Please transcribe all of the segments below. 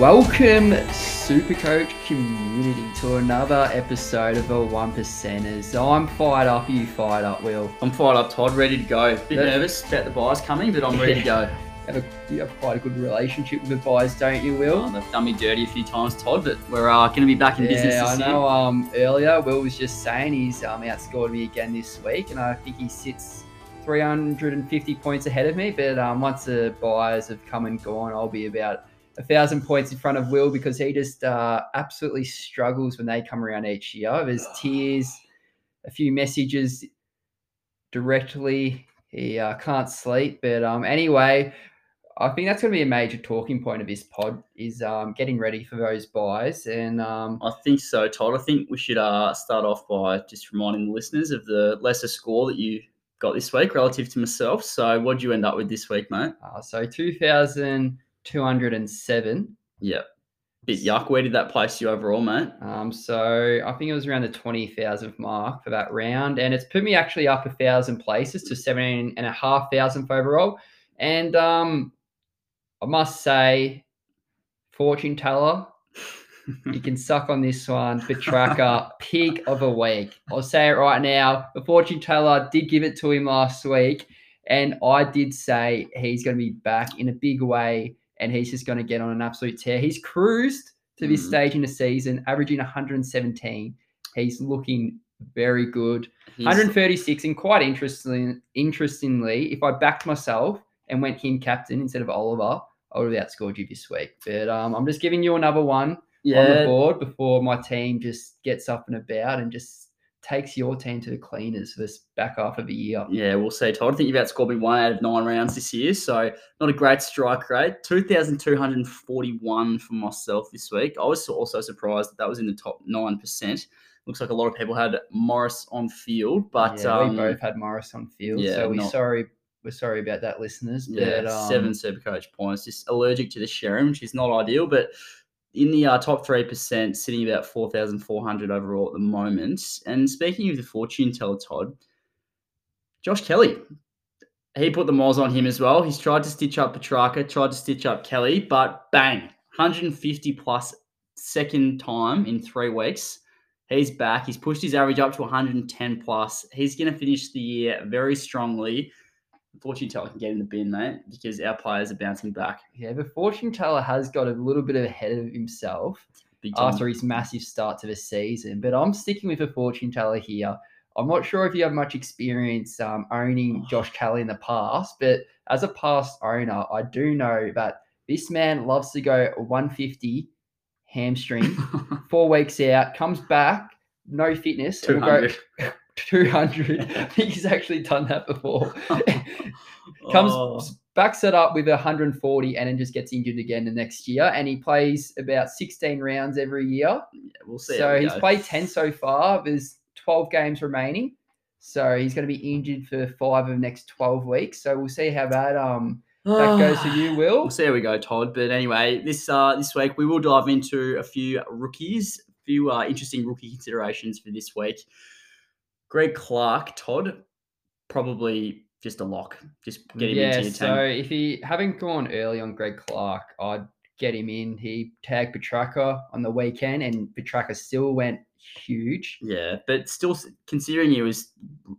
Welcome, Supercoach community, to another episode of the One Percenters. I'm fired up. Are you fired up, Will? I'm fired up, Todd. Ready to go. Bit Yeah. nervous about the byes coming, but I'm ready to go. You have, a, you have quite a good relationship with the buyers, don't you, Will? Oh, they've done me dirty a few times, Todd, but we're uh, going to be back in business Yeah, I know. Um, earlier Will was just saying he's um, outscored me again this week, and I think he sits 350 points ahead of me. But um, once the buyers have come and gone, I'll be about a thousand points in front of Will because he just uh, absolutely struggles when they come around each year. There's tears, a few messages directly. He uh, can't sleep, but um, anyway. I think that's going to be a major talking point of this pod is um, getting ready for those byes and um, I think so, Todd. I think we should uh, start off by just reminding the listeners of the lesser score that you got this week relative to myself. So, what did you end up with this week, mate? Uh, so 2,207. Yep. Bit yuck. Where did that place you overall, mate? Um, so I think it was around the 20,000 mark for that round. And it's put me actually up a thousand places to 17,500 for overall. And um, I must say, fortune teller, you can suck on this one. Petracca, pig of a week. I'll say it right now. The fortune teller did give it to him last week. And I did say he's going to be back in a big way and he's just going to get on an absolute tear. He's cruised to this Mhm. stage in the season, averaging 117. He's looking very good. He's- 136, and quite interesting, interestingly, if I backed myself and went him captain instead of Oliver, I would have outscored you this week. But um, I'm just giving you another one on the board before my team just gets up and about and just takes your team to the cleaners for this back half of the year. Yeah, we'll see, Todd. I think you've outscored me one out of nine rounds this year, so not a great strike rate. 2,241 for myself this week. I was also surprised that that was in the top 9%. Looks like a lot of people had Maurice on field, but yeah, um, we both had Maurice on field, yeah, so we're not- sorry. We're sorry about that, listeners. yeah, but, um, seven Supercoach points. Just allergic to the Sherrin, which is not ideal, but in the uh, top 3%, sitting about 4,400 overall at the moment. And speaking of the fortune teller, Todd, Josh Kelly, he put the moles on him as well. He's tried to stitch up Petracca, tried to stitch up Kelly, but bang, 150 plus second time in three weeks. He's back. He's pushed his average up to 110 plus. He's going to finish the year very strongly. Fortune teller can get in the bin, mate, because our players are bouncing back. Yeah, the fortune teller has got a little bit ahead of himself. After his massive start to the season. But I'm sticking with a fortune teller here. I'm not sure if you have much experience um, owning Josh Kelly in the past, but as a past owner, I do know that this man loves to go 150 hamstring, four weeks out, comes back, no fitness, and will go 200. 200. I think he's actually done that before. comes Oh, backs it up with 140 and then just gets injured again the next year and he plays about 16 rounds every year yeah, we'll see. so we he's go. played 10 so far there's 12 games remaining so he's going to be injured for five of the next 12 weeks so we'll see how that um that goes for you will We'll see how we go, Todd. But anyway, this uh, this week we will dive into a few rookies, a few uh, interesting rookie considerations for this week. Greg Clark, Todd, probably just a lock. Just get him yeah into your so if he haven't gone early on greg clark i'd get him in he tagged petracca on the weekend and petracca still went huge Yeah, but still, considering he was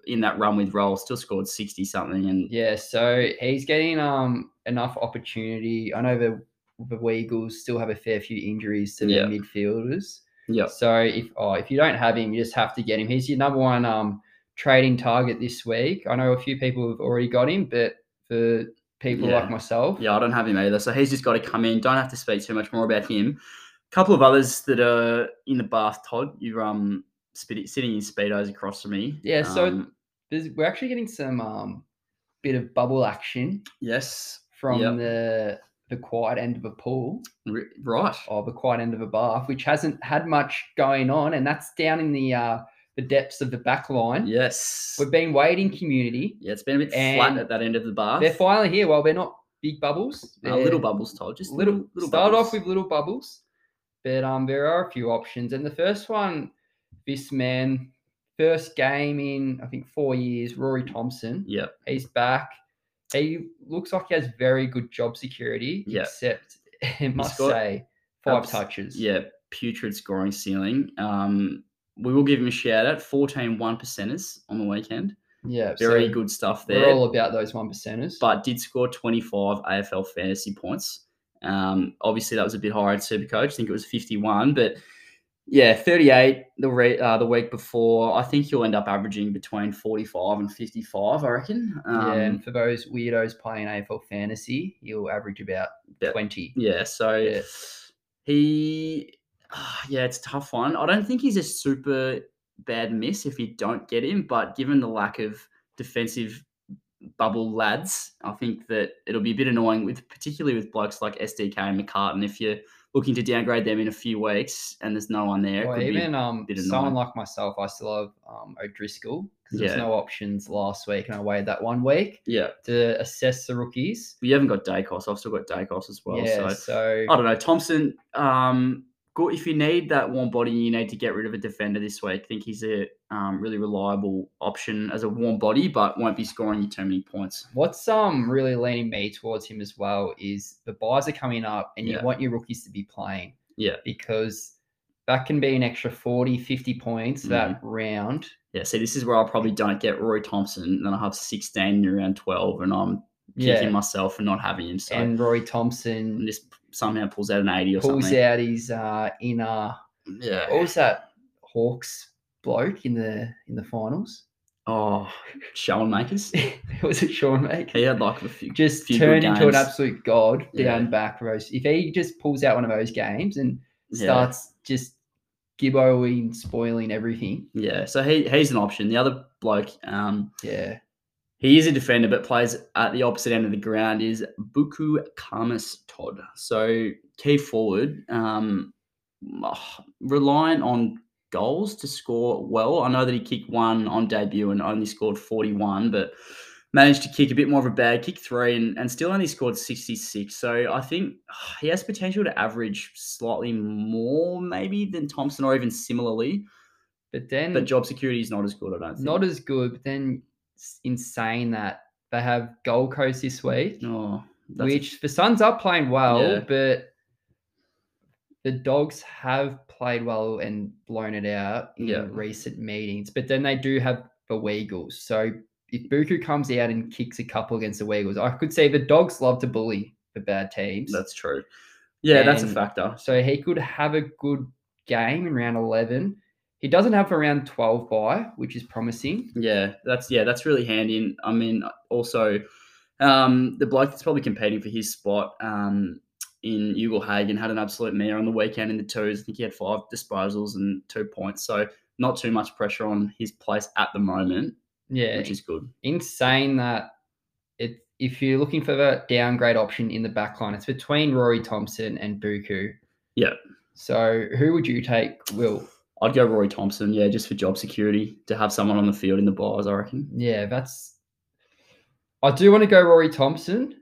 in that run with Roll, still scored sixty something, and Yeah, so he's getting um enough opportunity. I know the the Weagles still have a fair few injuries to Yeah. their midfielders. Yeah, So if oh, if you don't have him, you just have to get him. He's your number one um trading target this week. I know a few people have already got him, but for people Yeah. like myself, Yeah, I don't have him either. So he's just got to come in. Don't have to speak too much more about him. A couple of others that are in the bath, Todd. You're um spit- sitting in speedos across from me. Yeah, so- Um, there's, we're actually getting some um bit of bubble action yes, from Yep. the the quiet end of a pool. right. Or the quiet end of a bath, which hasn't had much going on, and that's down in the uh, the depths of the back line. Yes. We've been waiting community. Yeah, it's been a bit flat at that end of the bath. They're finally here. Well, they're not big bubbles. Uh, little bubbles, Todd. Just little, little, little start bubbles. off with little bubbles, but um, there are a few options. And the first one, this man, first game in I think four years, Rory Thompson. Yeah, He's back. He looks like he has very good job security, Yeah. except I must say five touches. Yeah, putrid scoring ceiling. Um, we will give him a shout out. 14 one percenters on the weekend. yeah. Very so good stuff We're there. all about those one percenters. but did score 25 AFL fantasy points. Um, obviously, that was a bit higher in Supercoach. I think it was 51, but yeah, 38 the re- uh, the week before. I think you'll end up averaging between 45 and 55, I reckon. Um, yeah, and for those weirdos playing AFL fantasy, you'll average about Yeah. twenty. yeah, so Yeah. he, ah, yeah, it's a tough one. I don't think he's a super bad miss if you don't get him, but given the lack of defensive bubble lads, I think that it'll be a bit annoying with particularly with blokes like SDK and McCartin if you're looking to downgrade them in a few weeks and there's no one there. could even um, someone like myself, I still have um, O'Driscoll because there's Yeah. no options last week, and I waited that one week yeah, to assess the rookies. you haven't got Daicos. I've still got Daicos as well. yeah, So so I don't know. Thompson, um, good if you need that warm body, you need to get rid of a defender this week. I think he's a um, really reliable option as a warm body, but won't be scoring you too many points. What's um really leaning me towards him as well is the byes are coming up and Yeah. you want your rookies to be playing Yeah. because that can be an extra 40, 50 points that Mm-hmm. round. Yeah, see, this is where I probably don't get Rory Thompson, and then I have 16 in around 12, and I'm kicking Yeah. myself for not having him. So and Roy and Thompson this somehow pulls out an 80 or pulls something. Pulls out his uh inner Yeah. what was that Hawks bloke in the in the finals? Oh, Shawn Makers. was it Sean Make? He had like a few. Just few good turned into an absolute god Yeah. down back for those. If he just pulls out one of those games and Yeah. starts just gibboing, spoiling everything, Yeah, so he he's an option. The other bloke, um, yeah, he is a defender but plays at the opposite end of the ground. Is Buku Khamis Todd. So key forward, um, ah, reliant on goals to score well. I know that he kicked one on debut and only scored forty one, but managed to kick a bit more of a bad kick three, and, and still only scored 66. So I think he has potential to average slightly more, maybe, than Thompson or even similarly. but then But job security is not as good, I don't think. not as good. But then s- in saying that, they have Gold Coast this week, Oh, which the Suns are playing well, Yeah. but the Dogs have played well and blown it out in Yeah. recent meetings. But then they do have the Weagles. So if Buku comes out and kicks a couple against the Weagles, I could say the Dogs love to bully the bad teams. that's true. Yeah, that's a factor. So he could have a good game in round 11. He doesn't have a round 12 bye, which is promising. Yeah, that's yeah, that's really handy. And I mean, also, um, the bloke that's probably competing for his spot um, in Ugle-Hagan had an absolute mare on the weekend in the twos. I think he had five disposals and two points. So not too much pressure on his place at the moment, Yeah. which is good. Insane that, it, if you're looking for the downgrade option in the back line, it's between Rory Thompson and Buku. Yeah. So who would you take, Will? I'd go Rory Thompson, yeah, just for job security to have someone on the field in the bars. I reckon. Yeah, that's. I do want to go Rory Thompson,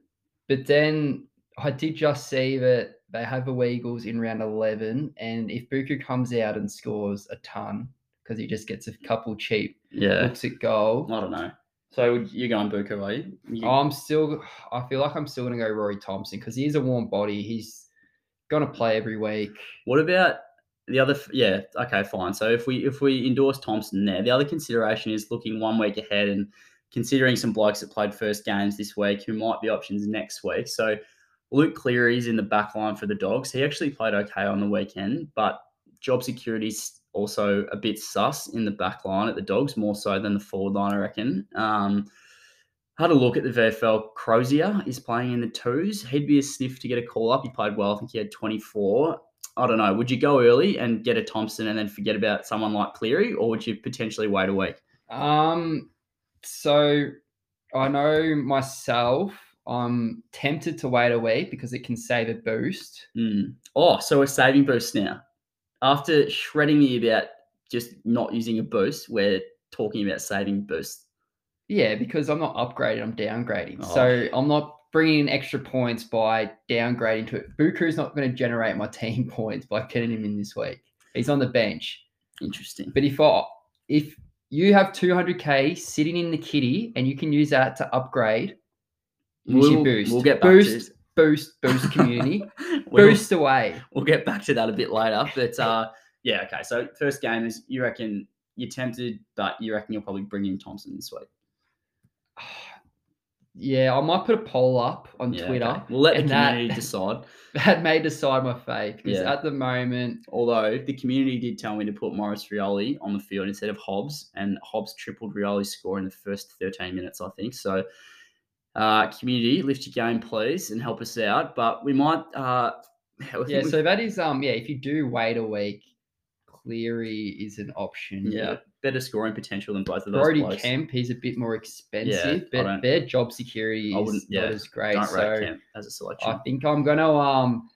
but then I did just see that they have the Eagles in round 11. And if Buku comes out and scores a ton, because he just gets a couple cheap Yeah, looks at goal, I don't know. So you're going Buku, are you? You- I'm still. I feel like I'm still going to go Rory Thompson because he is a warm body. He's going to play every week. What about the other? Yeah, okay, fine. So if we if we endorse Thompson there, the other consideration is looking one week ahead and considering some blokes that played first games this week who might be options next week. So Luke Cleary's in the back line for the Dogs. He actually played okay on the weekend, but job security's also a bit sus in the back line at the Dogs, more so than the forward line, I reckon. Um, had a look at the VFL. Crozier is playing in the twos. He'd be a sniff to get a call up. He played well. I think he had 24. I don't know. Would you go early and get a Thompson and then forget about someone like Cleary, or would you potentially wait a week? Um, so I know myself. I'm tempted to wait a week because it can save a boost. Hmm. Oh, so we're saving boosts now. After shredding me about just not using a boost, we're talking about saving boosts. Yeah, because I'm not upgrading, I'm downgrading. Oh. So I'm not bringing in extra points by downgrading to it. Buku's not going to generate my team points by getting him in this week. He's on the bench. Interesting. But if I, if you have 200k sitting in the kitty and you can use that to upgrade, We'll, boost. we'll get back boost, to boost, boost community, boost away. We'll get back to that a bit later. But uh, yeah, okay. So first game is you reckon you're tempted, but you reckon you'll probably bring in Thompson this week. Yeah, I might put a poll up on Yeah, Twitter. okay. We'll let the and that- community decide. That may decide my fate because Yeah. at the moment, Although the community did tell me to put Maurice Rioli on the field instead of Hobbs, and Hobbs tripled Rioli's score in the first 13 minutes, I think. So, uh, community, lift your game, please, and help us out. But we might. Uh, yeah. So that is um yeah. If you do wait a week, Cleary is an option. yeah, better scoring potential than both of those Brody blokes. Kemp, he's a bit more expensive, I but their job security is wouldn't- as great. Don't so Kemp as a selection. I think I'm gonna um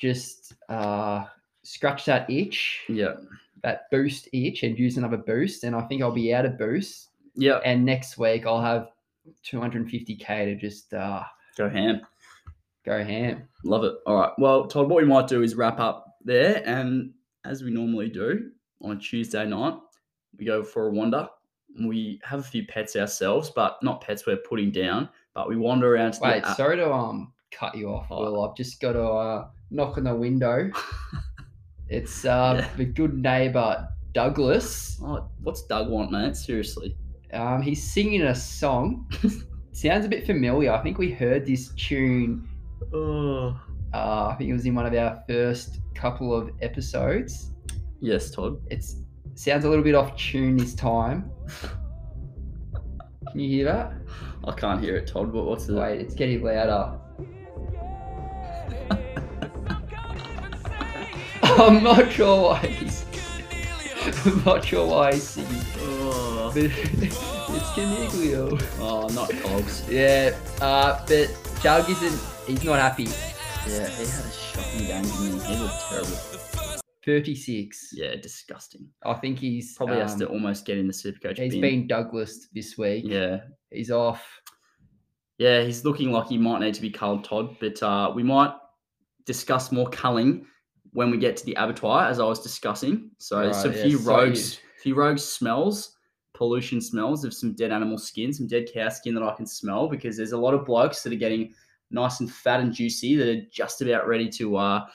just uh scratch that itch, yeah, that boost itch, and use another boost. And I think I'll be out of boost. yeah. And next week I'll have 250k to just uh Go ham. go ham. Love it. All right. Well, Todd, what we might do is wrap up there. And as we normally do on a Tuesday night, we go for a wander. We have a few pets ourselves, but not pets we're putting down, but we wander around to the Wait, app- sorry to um cut you off, Oh. Will. I've just got to uh, knock on the window. It's uh, Yeah. the good neighbor Douglas. Oh, what's Doug want, mate? Seriously. Um, he's singing a song. Sounds a bit familiar. I think we heard this tune. Oh. Uh, I think it was in one of our first couple of episodes. Yes, Todd. It's sounds a little bit off tune this time. Can you hear that? I can't hear it, Todd, but what's the. Wait, it's getting louder. I'm not sure why he's. I'm not sure why he's singing. It's Coniglio. oh, not Cogs. Yeah, uh, but Doug isn't. He's not happy. Yeah, he had a shocking game, didn't he? He looked terrible. 36. Yeah, disgusting. I think he's Probably has to um, almost get in the Supercoach He's bin. been Douglas this week. Yeah, He's off. Yeah, he's looking like he might need to be culled, Todd. But uh, we might discuss more culling when we get to the abattoir, as I was discussing. So there's Right, a yeah, few so rogues, few rogue smells, pollution smells of some dead animal skin, some dead cow skin that I can smell because there's a lot of blokes that are getting nice and fat and juicy that are just about ready to uh,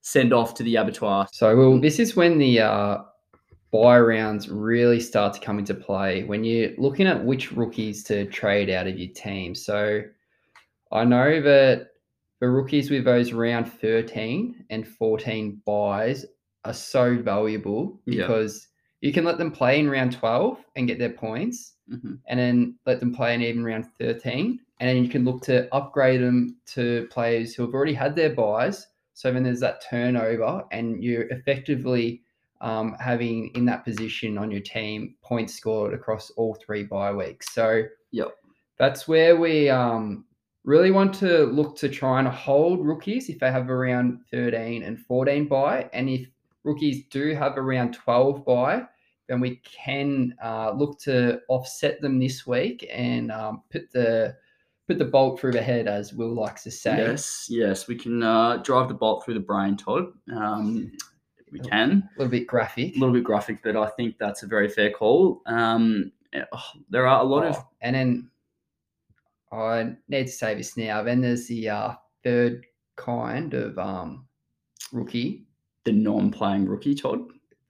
send off to the abattoir. So, well, this is when the uh, bye rounds really start to come into play when you're looking at which rookies to trade out of your team. So, I know that the rookies with those round 13 and 14 byes are so valuable Yeah. You can let them play in round 12 and get their points, Mhm. and then let them play in even round 13. And then you can look to upgrade them to players who have already had their byes. So then there's that turnover, and you're effectively um, having in that position on your team points scored across all three bye weeks. So Yep. that's where we um, really want to look to try and hold rookies if they have around 13 and 14 bye. And if rookies do have around 12 bye, then we can uh, look to offset them this week and um, put the put the bolt through the head, as Will likes to say. Yes, yes, we can uh, drive the bolt through the brain, Todd. Um, we can. A little bit graphic. a little bit graphic, but I think that's a very fair call. Um, eh, oh, there are a lot of Oh, and then I need to say this now. Then there's the uh, third kind of um, rookie, the non-playing rookie, Todd.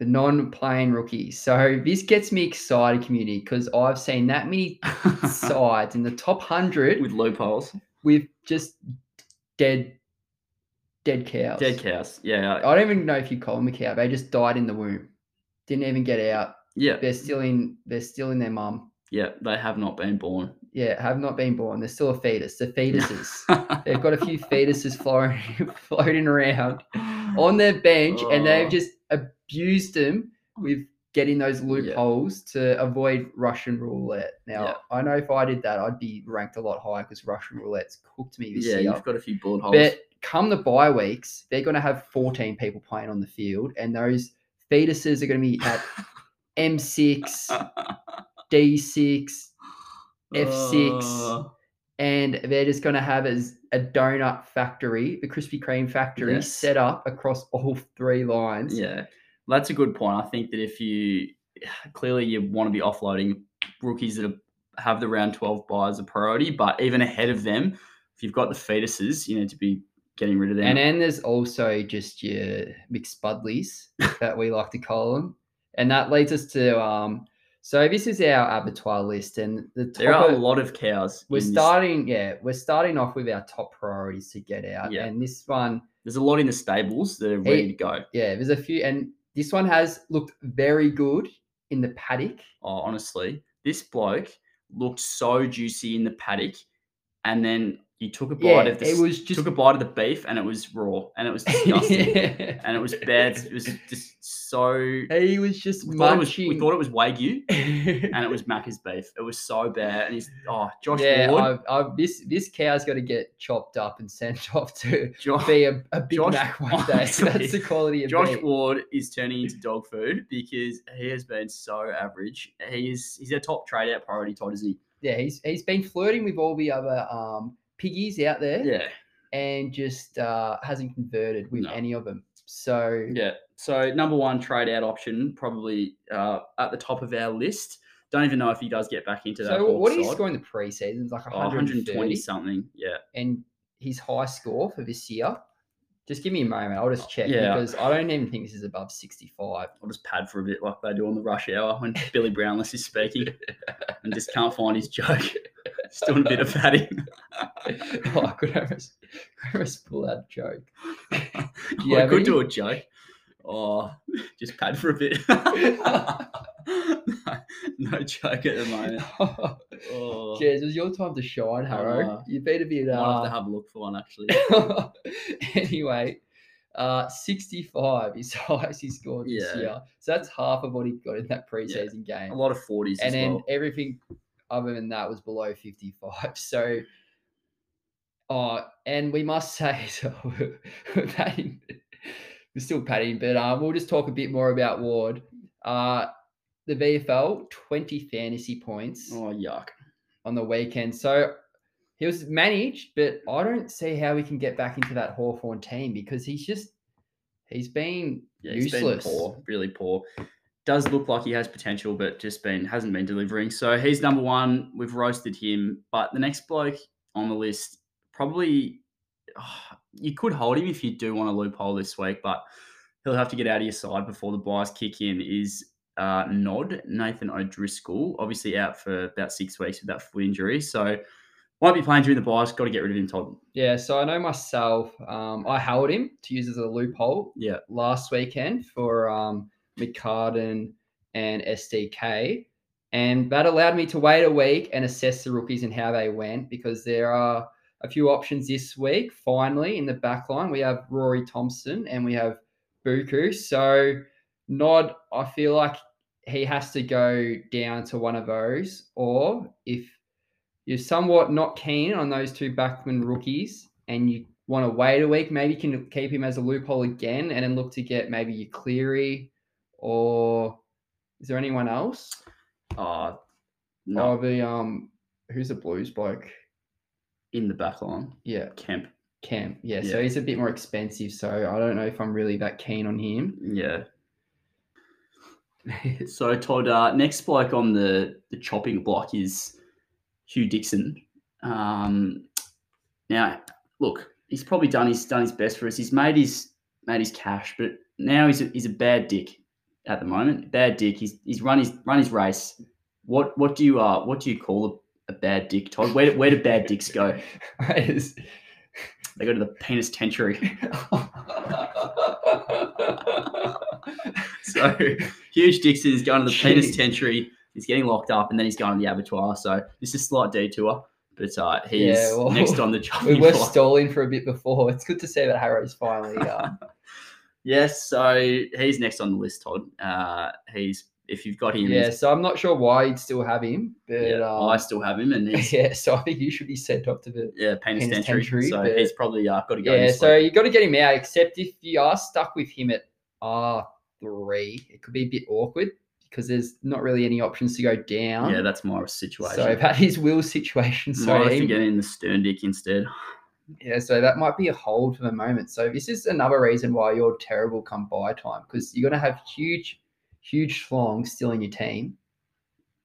the non-playing rookie. So this gets me excited, community, because I've seen that many sides in the top hundred with loopholes, with just dead, dead cows. dead cows. Yeah, I don't even know if you call them a cow. They just died in the womb. Didn't even get out. yeah, They're still in. They're still in their mum. yeah. They have not been born. Yeah, have not been born. They're still a fetus. They're fetuses. They've got a few fetuses floating, floating around on their bench, and they've Oh. just abused them with getting those loopholes to avoid Russian roulette. Now, Yeah. I know if I did that, I'd be ranked a lot higher because Russian roulette's cooked me this yeah, year. you've got a few bullet holes. But come the bye weeks, they're going to have 14 people playing on the field, and those fetuses are going to be at M6, D6, F6, Oh, and they're just going to have as a donut factory, the Krispy Kreme factory, Yes. set up across all three lines. yeah, that's a good point. I think that if you clearly you want to be offloading rookies that have- the round twelve bye as a priority, but even ahead of them, if you've got the fetuses, you need to be getting rid of them. And then there's also just your mixed budlies that we like to call them. And that leads us to um so this is our abattoir list and the top there are a lot of cows. we're starting yeah, we're starting off with our top priorities to get out. Yeah. And this one, There's a lot in the stables that are ready to go. yeah, there's a few and this one has looked very good in the paddock. Oh, honestly, this bloke looked so juicy in the paddock, and then you took a bite Yeah, of the it was just took a bite of the beef, and it was raw, and it was disgusting, Yeah. and it was bad. It was just so. He was just We thought, it was, we thought it was wagyu, and it was Macca's beef. It was so bad, and he's oh Josh yeah, Ward, I've, I've, this this cow's got to get chopped up and sent off to Josh, be a, a Big Josh, Mac one day. honestly, That's the quality of Josh meat. Ward is turning into dog food because he has been so average. He is he's a top trade out priority, Todd, isn't he? Yeah, he's he's been flirting with all the other um piggies out there, Yeah. and just uh, hasn't converted with No. any of them. So Yeah. So number one trade out option, probably uh, at the top of our list. Don't even know if he does get back into that. so what did he score in the preseason? It's like Oh, 120, 120 something. Yeah. and his high score for this year. Just give me a moment. I'll just check Yeah. because I don't even think this is above 65. I'll just pad for a bit like they do on the rush hour when Billy Brownless is speaking and just can't find his joke. Doing a bit of padding. oh, I could almost, could almost pull that joke. you have I could any? do a joke. Oh, just pad for a bit. no, no joke at the moment. Oh, Jez, it was your time to shine, Harrow. Uh, you better be might have uh, to have a look for one actually. anyway, uh, 65 is the highest he scored this Yeah. year. So that's half of what he got in that preseason game. A lot of 40s as and then well. everything other than that was below 55. So, uh, and we must say, so we're, patting, we're still patting, but um, we'll just talk a bit more about Ward. Uh, the VFL, 20 fantasy points Oh, yuck. on the weekend. So he was managed, but I don't see how we can get back into that Hawthorn team because he's just, he's been Yeah, he's been useless. poor, really poor. Does look like he has potential, but just been hasn't been delivering. So he's number one. We've roasted him, but the next bloke on the list probably ah, you could hold him if you do want a loophole this week, but he'll have to get out of your side before the byes kick in. Is uh, Nod Nathan O'Driscoll, obviously out for about six weeks with that foot injury, so won't be playing during the byes. Got to get rid of him, Todd. Yeah, so I know myself, um, I held him to use as a loophole Yeah, last weekend for um, McCartin and SDK. And that allowed me to wait a week and assess the rookies and how they went because there are a few options this week. Finally, in the back line, we have Rory Thompson and we have Buku. So, Nod, I feel like he has to go down to one of those. Or if you're somewhat not keen on those two backman rookies and you want to wait a week, maybe you can keep him as a loophole again and then look to get maybe your Cleary or is there anyone else? uh, no, Oh, the um, who's the Blues bloke? in the back line, Yeah, Kemp. Cam. Yeah, so he's a bit more expensive, so I don't know if I'm really that keen on him. Yeah. So Todd, uh, next bloke on the the chopping block is Hugh Dixon. Um, now, look, he's probably done his done his best for us. He's made his made his cash, but now he's a, he's a bad dick at the moment. Bad dick. He's he's run his run his race. What what do you uh what do you call a, a bad dick, Todd? Where do- where do bad dicks go? They go to the penis tentary. So huge Dixon is going to the penis Jeez. tentary. He's getting locked up, and then he's going to the abattoir. So this is a slight detour, but uh, he's Yeah, well, next on the we were block. stalling for a bit before. It's good to see that Harrow's finally. Uh, Yes, so he's next on the list, Todd. Uh, he's if you've got him, yeah, so I'm not sure why you'd still have him, but yeah, um, I still have him, and he's yeah, so I think you should be sent off to the yeah penis, Penis tentary. tentary, So but- he's probably uh, got to go. Yeah, so you got to get him out. Except if you are stuck with him at R three, it could be a bit awkward because there's not really any options to go down. yeah, that's my situation. so that is Will's situation. So Might have to get in the stern dick instead. yeah, so that might be a hold for the moment. So this is another reason why you're terrible come bye time because you're gonna have huge, huge schlongs still in your team.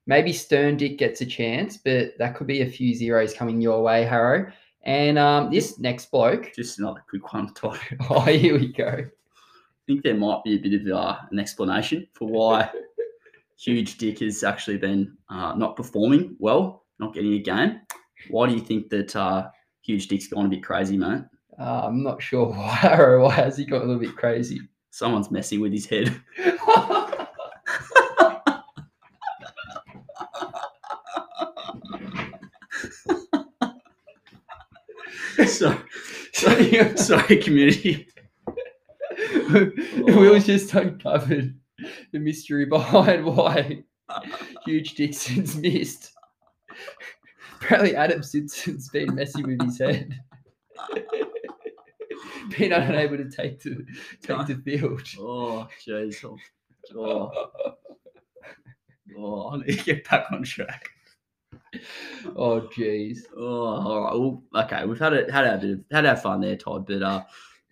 Maybe Stern Dick gets a chance, but that could be a few zeros coming your way, Harrow. And um, this next bloke, Just another quick one, Todd. Oh, here we go. I think there might be a bit of uh, an explanation for why Huge Dick has actually been uh, not performing well, not getting a game. Why do you think that uh, Huge Dick's gone a bit crazy, mate? Uh, I'm not sure why or why has he got a little bit crazy. Someone's messing with his head. so, sorry, sorry, community. Will's just uncovered the mystery behind why Huge Dixon's missed. Apparently, Adam Simpson's been messing with his head. been unable to take to take the field. Oh, jeez. Oh, oh, I need to get back on track. Oh, jeez. Oh, all right. Well, okay, we've had it, had our bit of, had our fun there, Todd. But uh,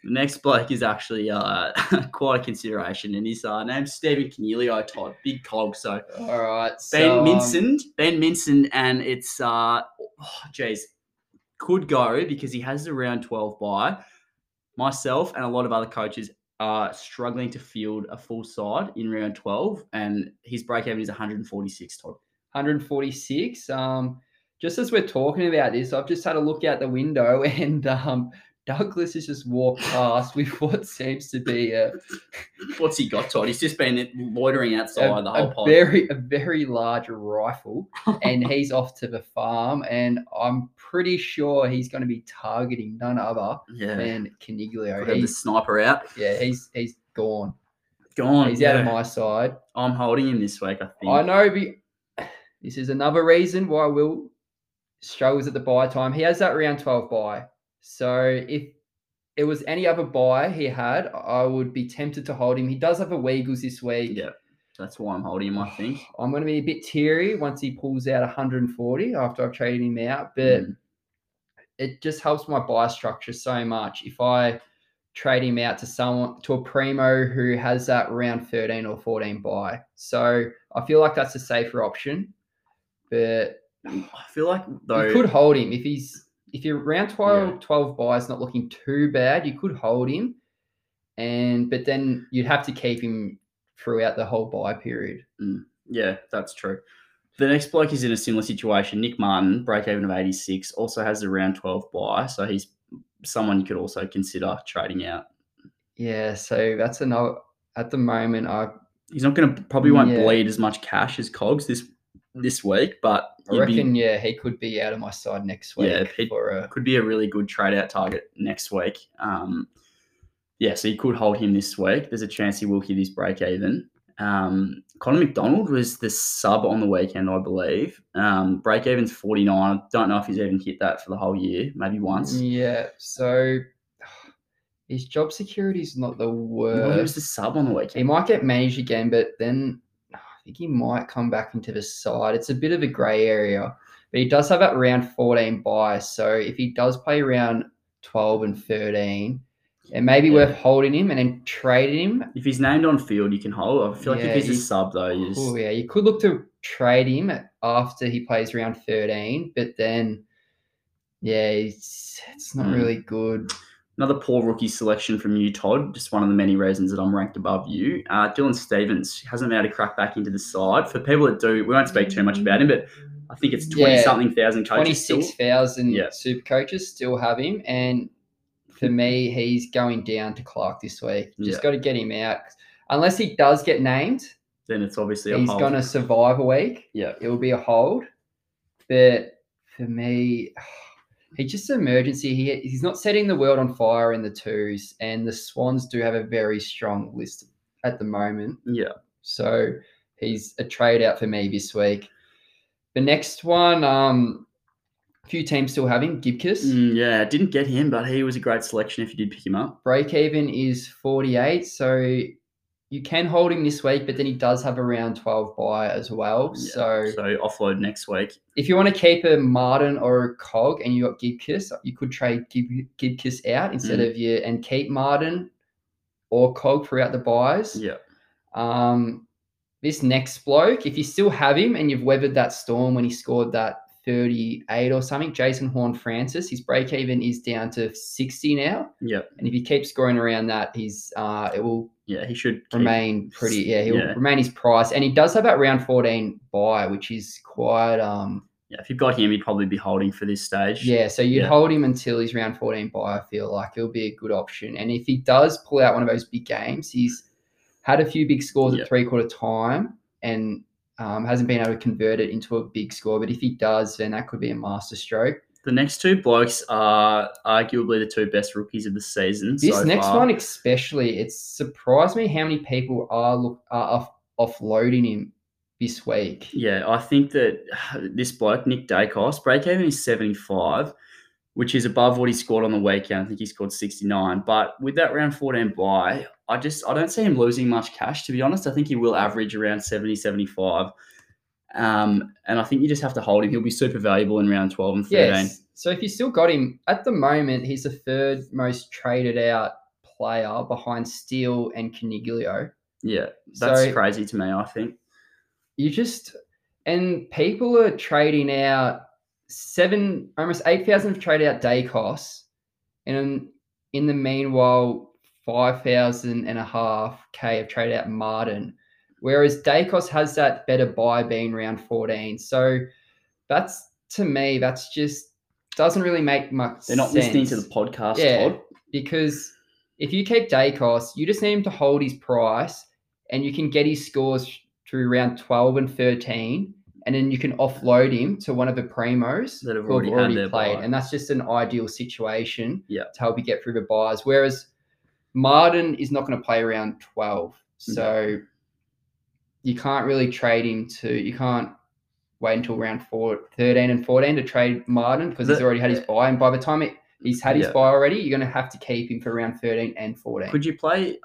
the next bloke is actually uh, quite a consideration, and his uh, name's Stephen Coniglio, Todd. Big cog. So All right. Ben so, um, Minson, Ben Minson, and it's uh, oh, geez, could go because he has the round twelve bye. Myself and a lot of other coaches are struggling to field a full side in round twelve, and his break even is one hundred and forty six. Todd. 146. Um, just as we're talking about this, I've just had a look out the window and um, Douglas has just walked past with what seems to be a, What's he got, Todd? He's just been loitering outside a, the whole a pod. very a very large rifle, and he's off to the farm. And I'm pretty sure he's going to be targeting none other yeah, than Coniglio. Got the sniper out. yeah, he's he's gone. Gone. He's out of my side. I'm holding him this week. I think. I know. Be, this is another reason why Will struggles at the bye time. He has that round 12 bye. So if it was any other bye he had, I would be tempted to hold him. He does have a Weagles this week. Yeah, that's why I'm holding him. I think. I'm going to be a bit teary once he pulls out 140 after I've traded him out, but Mm. it just helps my bye structure so much. If I trade him out to someone to a primo who has that round 13 or 14 bye, so I feel like that's a safer option. But I feel like though. you could hold him if he's if you're round 12, 12 byes not looking too bad, you could hold him. And but then you'd have to keep him throughout the whole bye period. Mm. Yeah, that's true. The next bloke is in a similar situation. Nick Martin, break even of 86, also has a round 12 bye. So he's someone you could also consider trading out. Yeah, so that's another at the moment I He's not going to probably won't Yeah. bleed as much cash as Cogs this this week, but I you'd be- reckon, yeah, he could be out of my side next week Yeah, for a could be a really good trade out target next week. Um, yeah, so you could hold him this week. There's a chance he will hit his break even. Um, Connor MacDonald was the sub on the weekend, I believe. Um, break even's 49. I don't know if he's even hit that for the whole year, maybe once. Yeah, so his job security is not the Well, he was the sub on the weekend. He might get managed again, but then think he might come back into the side. It's a bit of a grey area, but he does have that round 14 bye. So if he does play around 12 and 13, it may be Yeah. worth holding him and then trading him. If he's named on field, you can hold. I feel like Yeah, if he's a sub, though, he's, Oh yeah, you could look to trade him after he plays round 13, but then yeah, it's, it's not Mm. really good. Another poor rookie selection from you, Todd. Just one of the many reasons that I'm ranked above you. Uh, Dylan Stevens hasn't been able to crack back into the side. For people that do, we won't speak too much about him, but I think it's 20 Yeah, something thousand coaches. 26,000 Yeah. super coaches still have him. And for me, he's going down to Clark this week. Just Yeah. got to get him out. Unless he does get named, Then it's obviously a he's hold. going to survive a week. Yeah. It will be a hold. But for me, he's just an emergency. He, he's not setting the world on fire in the twos. And the Swans do have a very strong list at the moment. Yeah. So he's a trade out for me this week. The next one, um, a few teams still have him. Gibcus. Mm, yeah, didn't get him, but he was a great selection if you did pick him up. Break even is 48. So you can hold him this week, but then he does have a round 12 bye as well. Yeah, So So offload next week. if you want to keep a Martin or a Cog and you got Gibcus, you could trade Gib, Gibcus out instead Mm. of you and keep Martin or Cog throughout the byes. Yeah. Um, this next bloke, if you still have him and you've weathered that storm when he scored that 38 or something. Jason Horne-Francis, his break even is down to 60 now. Yep. And if he keeps scoring around that, he's uh, it will Yeah, he should keep- remain pretty. Yeah, he'll Yeah. remain his price, and he does have that round 14 bye, which is quite um Yeah, if you've got him, he'd probably be holding for this stage. yeah. So you'd Yeah. hold him until he's round 14 bye. I feel like it'll be a good option, and if he does pull out one of those big games, he's had a few big scores Yeah. at three quarter time, and um, hasn't been able to convert it into a big score. But if he does, then that could be a master stroke. The next two blokes are arguably the two best rookies of the season. This so next far. one, especially, it surprised me how many people are look are off, offloading him this week. Yeah, I think that this bloke, Nick Daicos, break even is 75, which is above what he scored on the weekend. I think he scored 69. But with that round 14 bye, I just I don't see him losing much cash, to be honest. I think he will average around 70, 75. Um, and I think you just have to hold him. He'll be super valuable in round 12 and 13. Yes. So if you still got him at the moment, he's the third most traded out player behind Steele and Coniglio. Yeah, that's So- crazy to me, I think. You just and people are trading out seven, almost eight thousand traded out Daicos, and in the meanwhile, five thousand and a half k of trade out Martin. Whereas Daicos has that better bye being round fourteen. So that's to me, that's just doesn't really make much. They're not listening to the podcast, Yeah. Todd. because if you keep Daicos, you just need him to hold his price, and you can get his scores through round twelve and thirteen, and then you can offload him to one of the primos That have who already played, bye. and that's just an ideal situation Yeah. to help you get through the byes. Whereas Martin is not going to play around twelve, mm. so you can't really trade him to. You can't wait until round four, 13 and 14 to trade Martin because he's already had his bye. And by the time it, he's had his Yeah. bye already, you're going to have to keep him for round 13 and 14. Could you play?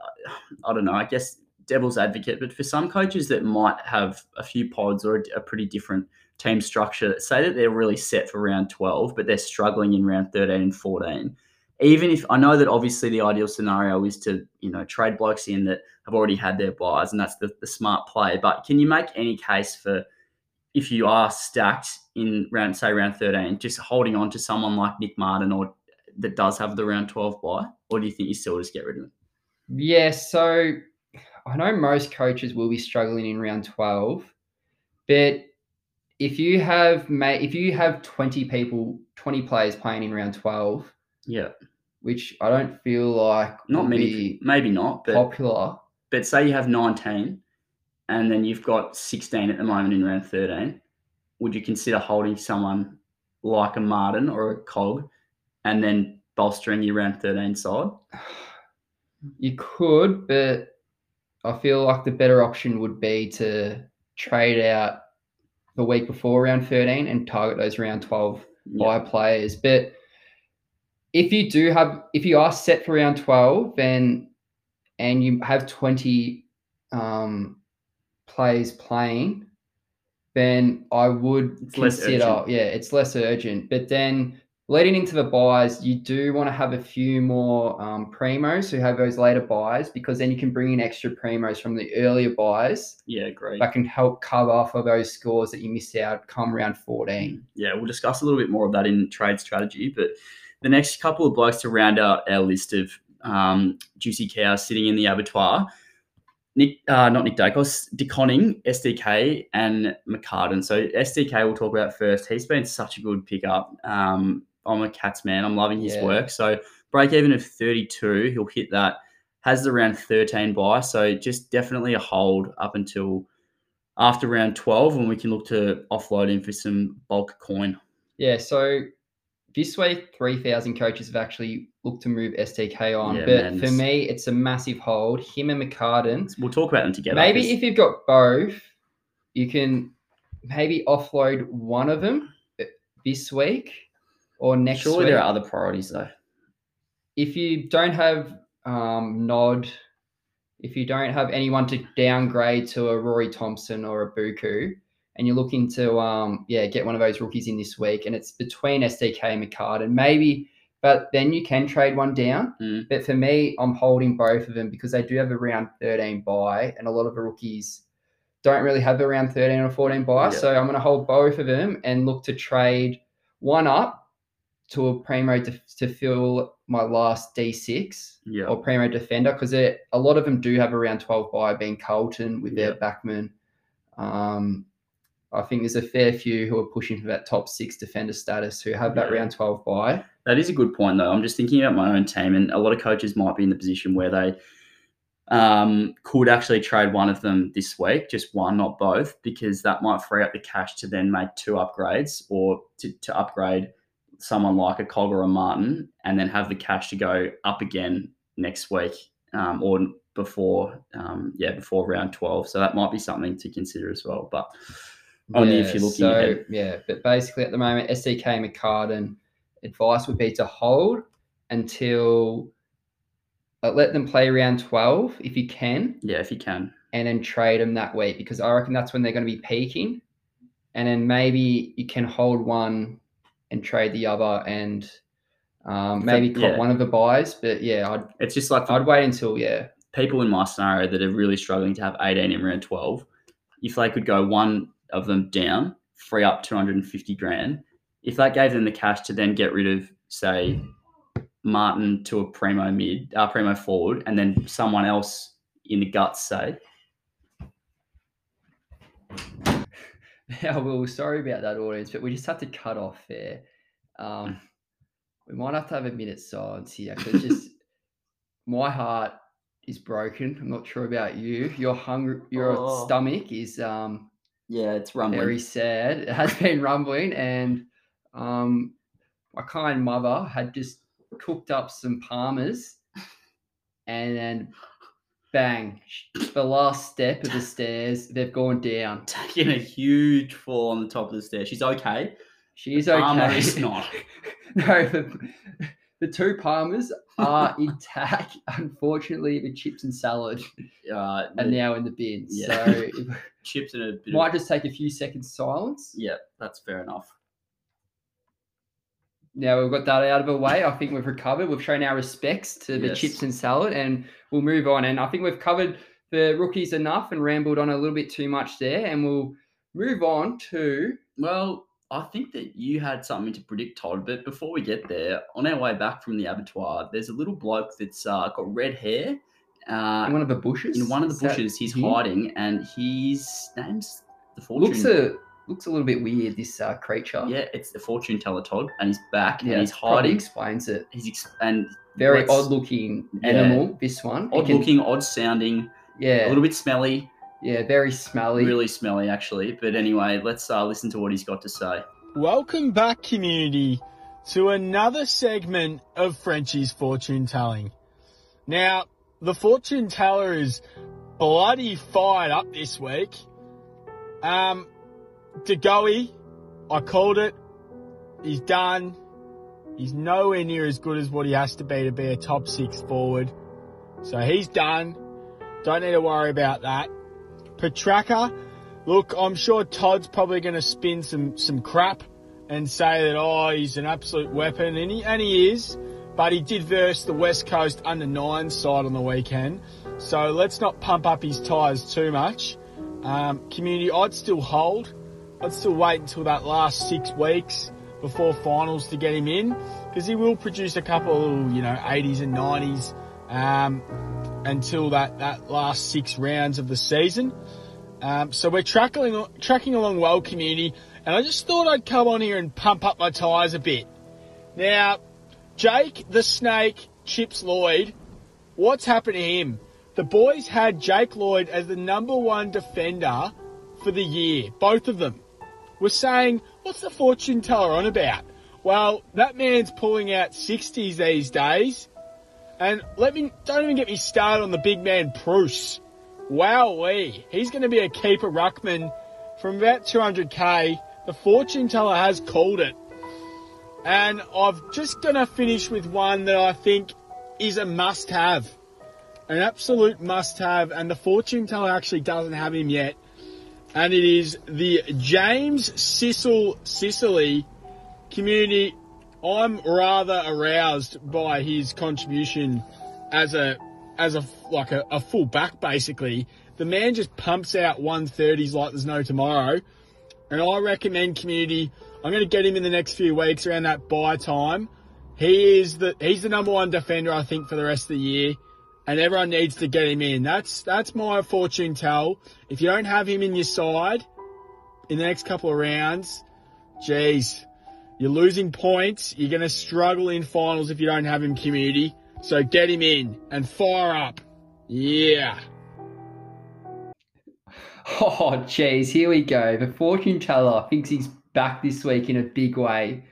I don't know. I guess devil's advocate, but for some coaches that might have a few pods or a, a pretty different team structure, say that they're really set for round twelve, but they're struggling in round thirteen and fourteen. Even if I know that obviously the ideal scenario is to you know trade blokes in that have already had their byes, and that's the, the smart play. But can you make any case for if you are stacked in round say round thirteen, just holding on to someone like Nick Martin or that does have the round twelve bye, or do you think you still just get rid of him? Yeah, so I know most coaches will be struggling in round 12, but if you have if you have 20 people, 20 players playing in round 12, Yeah. which I don't feel like Not many, be maybe not, but popular. but say you have 19 and then you've got 16 at the moment in round 13, would you consider holding someone like a Martin or a Cog and then bolstering your round 13 side? You could, but I feel like the better option would be to trade out the week before round 13 and target those round 12 Yeah. bye players. But if you do have, if you are set for round 12 and and you have 20 um, players playing, then I would It's consider, yeah, it's less urgent. But then leading into the byes, you do want to have a few more um, primos who have those later byes because then you can bring in extra primos from the earlier byes Yeah, great. that can help cover for those scores that you missed out come round 14. Yeah, we'll discuss a little bit more of that in trade strategy. But the next couple of blokes to round out our list of um, juicy cows sitting in the abattoir. Nick, uh, not Nick Daicos, DeConning, SDK, and McCartin. So SDK we'll talk about first. He's been such a good pickup. Um, I'm a Cats man. I'm loving his Yeah. work. So break even of 32, he'll hit that. Has the round 13 bye. So just definitely a hold up until after round 12 when we can look to offload him for some bulk coin. Yeah, so this week, 3,000 coaches have actually looked to move SDK on. Yeah, but madness. for me, it's a massive hold. Him and McCartin. We'll talk about them together. Maybe 'cause- if you've got both, you can maybe offload one of them uh, this week or next surely week. there are other priorities though. if you don't have um, Nod, if you don't have anyone to downgrade to a Rory Thompson or a Buku, and you're looking to um, yeah get one of those rookies in this week, and it's between SDK and McCartin, maybe, but then you can trade one down. Mm. But for me, I'm holding both of them because they do have a round 13 bye, and a lot of the rookies don't really have around 13 or 14 bye. Yeah. So I'm going to hold both of them and look to trade one up to a primo to, to fill my last D6 Yeah. or primo defender because a lot of them do have around 12 bye, being Carlton with their backman. Um, I think there's a fair few who are pushing for that top six defender status who have that Yeah. round 12 bye. That is a good point, though. I'm just thinking about my own team, and a lot of coaches might be in the position where they um, could actually trade one of them this week, just one, not both, because that might free up the cash to then make two upgrades or to, to upgrade someone like a Cog or a Martin, and then have the cash to go up again next week um, or before, um, yeah, before round 12. So that might be something to consider as well. But only if you're looking so, ahead. Yeah, but basically at the moment, SDK McCartin advice would be to hold until uh, let them play around 12 if you can, Yeah, if you can. and then trade them that week because I reckon that's when they're going to be peaking. And then maybe you can hold one and trade the other and um, maybe cop yeah. one of the byes. But yeah, I'd, It's just like I'd wait until, yeah. people in my scenario that are really struggling to have 18 in round 12, if they could go one of them down, free up 250 grand, if that gave them the cash to then get rid of, say, Martin to a primo mid, uh, primo forward, and then someone else in the guts, say, Yeah, well, sorry about that, audience, but we just have to cut off there. Um, we might have to have a minute silence here because just my heart is broken. I'm not sure about you. Your hunger, your Oh. stomach is um, yeah, it's rumbling. very sad. It has been rumbling, and um, my kind mother had just cooked up some palmers, and then bang, the last step of the stairs, they've gone down. Taking a huge fall on the top of the stairs. She's okay. She's Palmer okay. is not. no, the, the two Palmers are intact. Unfortunately, the chips and salad Uh, are now in the bin. Yeah. So chips and a bit might of, just take a few seconds silence. Yeah, that's fair enough. Now we've got that out of the way. I think we've recovered. We've shown our respects to the Yes. chips and salad, and we'll move on. And I think we've covered the rookies enough and rambled on a little bit too much there. And we'll move on to Well, I think that you had something to predict, Todd. But before we get there, on our way back from the abattoir, there's a little bloke that's uh, got red hair. Uh, in one of the bushes. in one of the that bushes, he's him? hiding, and his name's the fortune. Looks a looks a little bit weird. This uh, creature. yeah, it's the fortune teller, Todd, and he's back, yeah. and he's hiding. explains it. He's ex- and Very odd looking Yeah. animal. This one. Odd can- looking, odd sounding, Yeah. a little bit smelly, yeah. Very smelly. really smelly actually. But anyway, let's uh, listen to what he's got to say. Welcome back, community, to another segment of Frenchie's fortune telling. Now, the fortune teller is bloody fired up this week. Um, De Goey, I called it. He's done. He's nowhere near as good as what he has to be to be a top six forward. So he's done. Don't need to worry about that. Petracca, look, I'm sure Todd's probably going to spin some, some crap and say that, oh, he's an absolute weapon, and he, and he is, but he did verse the West Coast under nine side on the weekend. So let's not pump up his tyres too much. Um, community, I'd still hold. I'd still wait until that last six weeks before finals to get him in, because he will produce a couple, you know, 80s and 90s um, until that, that last six rounds of the season. Um, so we're tracking tracking along well, community, and I just thought I'd come on here and pump up my tyres a bit. Now, Jake the Snake Chips Lloyd, what's happened to him? The boys had Jake Lloyd as the number one defender for the year, both of them. We're saying, what's the fortune teller on about? Well, that man's pulling out 60s these days. And let me, don't even get me started on the big man Bruce. Wowee. He's going to be a keeper ruckman from about 200k. The fortune teller has called it. And I'm just going to finish with one that I think is a must have. An absolute must have. And the fortune teller actually doesn't have him yet. And it is the James Sissel Sicily community. I'm rather aroused by his contribution as a as a like a, a full back basically The man just pumps out 130s like there's no tomorrow. And I recommend community. I'm going to get him in the next few weeks around that bye time. He is the he's the number one defender I think for the rest of the year, and everyone needs to get him in. That's that's my fortune tell. If you don't have him in your side in the next couple of rounds, geez, you're losing points. You're going to struggle in finals if you don't have him community. So get him in and fire up. Yeah. Oh, jeez, here we go. The fortune teller thinks he's back this week in a big way.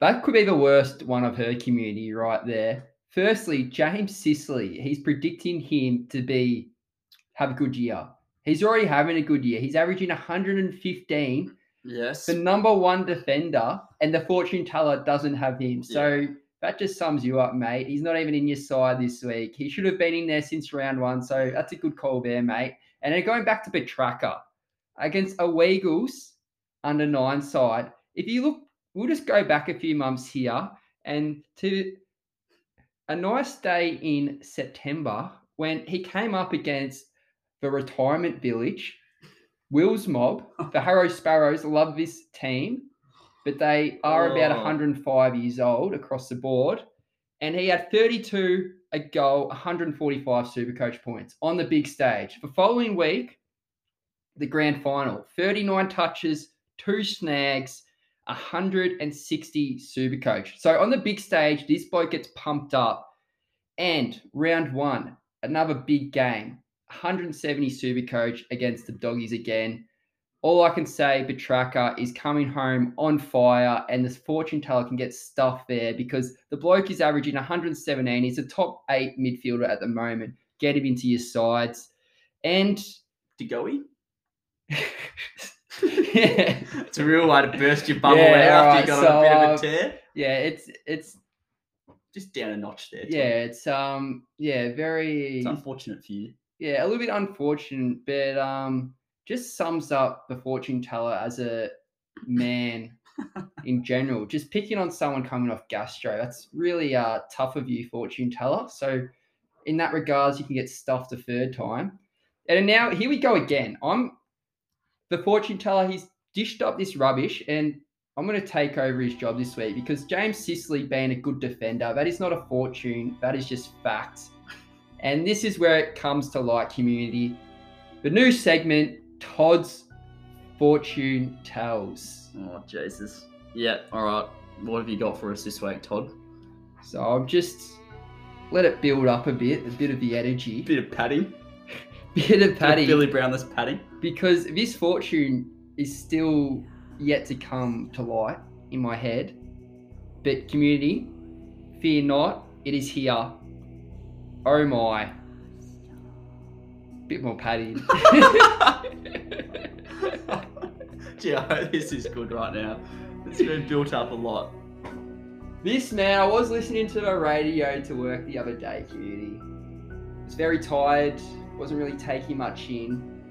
That could be the worst one of her community right there. Firstly, James Sicily, he's predicting him to be have a good year. He's already having a good year. He's averaging 115, Yes. the number one defender, and the fortune teller doesn't have him. So that just sums you up, mate. He's not even in your side this week. He should have been in there since round one. So that's a good call there, mate. And then going back to Petracca against a Weagles under nine side. If you look, we'll just go back a few months here and to a nice day in September when he came up against the retirement village, Will's Mob. The Harrow Sparrows love this team, but they are about Oh. 105 years old across the board. And he had 32 a goal, 145 super coach points on the big stage. The following week, the grand final 39 touches, two snags, 160 super coach. So on the big stage, this bloke gets pumped up. And round one, another big game, 170 super coach against the doggies again. All I can say, Petracca is coming home on fire, and this fortune teller can get stuff there because the bloke is averaging 117. He's a top eight midfielder at the moment. Get him into your sides. And De Goey? yeah, It's a real way to burst your bubble Yeah, out alright, after you got so, a bit of a tear. yeah, it's it's Just down a notch there. Tom. yeah, it's um yeah, very It's unfortunate for you. Yeah, a little bit unfortunate, but um, just sums up the fortune teller as a man in general. Just picking on someone coming off gastro, that's really uh tough of you, fortune teller. So, in that regards, you can get stuffed a third time. And now here we go again. I'm the fortune teller. He's dished up this rubbish, and I'm going to take over his job this week because James Sicily being a good defender, that is not a fortune. That is just fact. And this is where it comes to light community. The new segment, Todd's Fortune Tells. Oh, Jesus. Yeah, all right. What have you got for us this week, Todd? So I'll just let it build up a bit, a bit of the energy, Bit of padding. bit of Paddy, Billy Brownless padding. because this fortune is still yet to come to light in my head. But community, fear not, it is here. Oh my. Bit more Paddy. Gee, I hope this is good right now. It's been built up a lot. This now, I was listening to the radio to work the other day, community. Was very tired, wasn't really taking much in.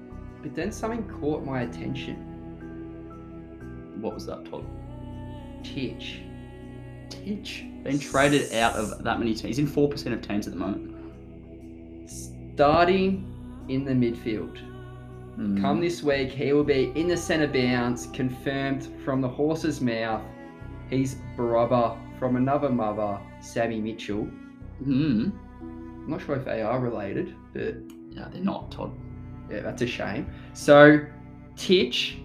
But then something caught my attention. What was that, Todd? Titch. Teach. Been traded out of that many teams. He's in 4% of teams at the moment. Starting in the midfield. Mm. Come this week, he will be in the centre bounce, confirmed from the horse's mouth. He's brother from another mother, Sammy Mitchell. Mm. I'm not sure if they are related, but Yeah, they're not, Todd. Yeah, that's a shame. So, Titch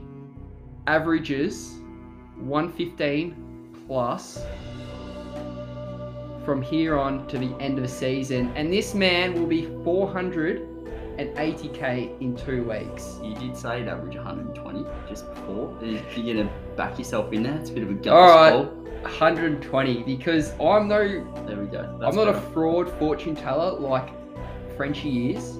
averages 115 plus from here on to the end of the season. And this man will be 480k in two weeks. You did say he'd average 120 just before. Are you're going to back yourself in there? It's a bit of a gut All right. call. 120 because I'm no There we go. I'm That's not a fraud fortune teller like Frenchie is.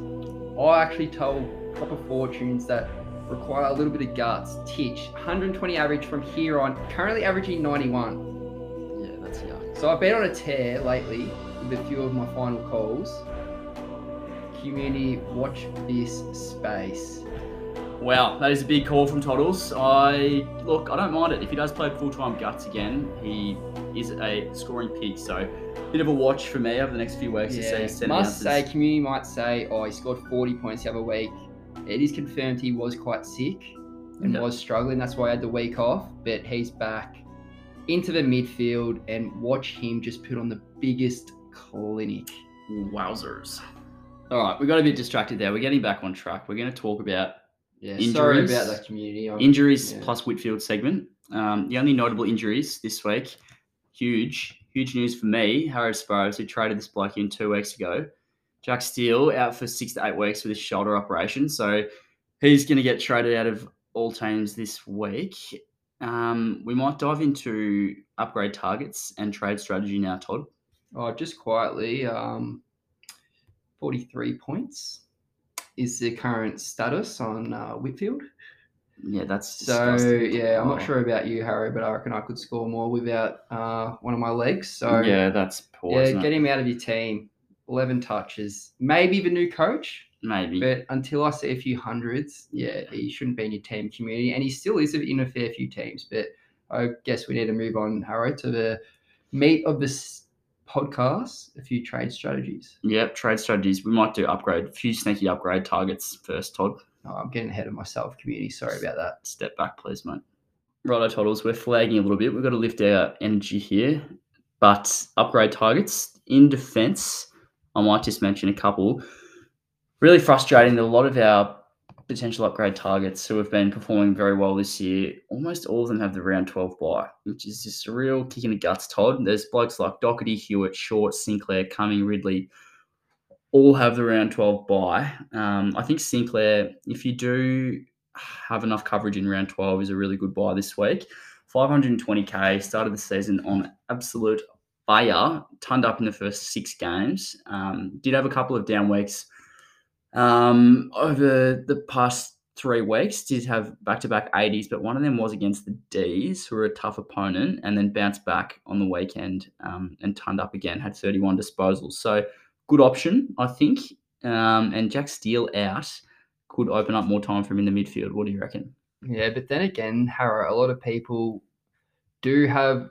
I actually tell proper fortunes that require a little bit of guts. Titch, 120 average from here on, currently averaging 91. Yeah, that's young. So I've been on a tear lately with a few of my final calls. Community, watch this space. Wow, that is a big call from Toddles. I look, I don't mind it if he does play full time guts again. He is a scoring pig, so bit of a watch for me over the next few weeks to see Yeah, his 10 must ounces. say, community might say, oh, he scored 40 points the other week. It is confirmed he was quite sick and Yeah. was struggling. That's why I had the week off. But he's back into the midfield and watch him just put on the biggest clinic. Wowzers. All right, we got a bit distracted there. We're getting back on track. We're going to talk about Yeah, sorry Injuries? about that community. I'm- injuries yeah. plus Whitfield segment. Um, the only notable injuries this week, huge, huge news for me. Harry Sparrows, who traded this bloke in two weeks ago. Jack Steele out for six to eight weeks with his shoulder operation. So he's going to get traded out of all teams this week. Um, we might dive into upgrade targets and trade strategy now, Todd. Oh, just quietly, um, 43 points is the current status on uh, Whitfield. Yeah, that's So disgusting. yeah, I'm not Oh. sure about you, Harry, but I reckon I could score more without uh, one of my legs. So yeah, that's poor. yeah, get him out of your team. 11 touches, maybe the new coach, Maybe. but until I see a few hundreds, yeah, he shouldn't be in your team community, and he still is in a fair few teams. But I guess we need to move on, Harry, to the meat of this podcast: a few trade strategies. Yep, trade strategies. We might do upgrade, a few sneaky upgrade targets first, Todd. Oh, I'm getting ahead of myself, community. Sorry about that. Step back, please, mate. Righto, Toddles, we're flagging a little bit. We've got to lift our energy here. But upgrade targets in defense, I might just mention a couple. Really frustrating that a lot of our potential upgrade targets who have been performing very well this year, almost all of them have the round 12 bye, which is just a real kick in the guts, Todd. There's blokes like Doherty, Hewitt, Short, Sinclair, Cumming, Ridley, all have the round 12 bye. Um, I think Sinclair, if you do have enough coverage in round 12, is a really good buy this week. 520k, started the season on absolute fire, turned up in the first six games. Um, did have a couple of down weeks um, over the past three weeks. Did have back to back 80s, but one of them was against the D's, who were a tough opponent, and then bounced back on the weekend um, and turned up again, had 31 disposals. So, good option, I think. Um, and Jack Steele out could open up more time for him in the midfield. What do you reckon? Yeah, but then again, Harrow, a lot of people do have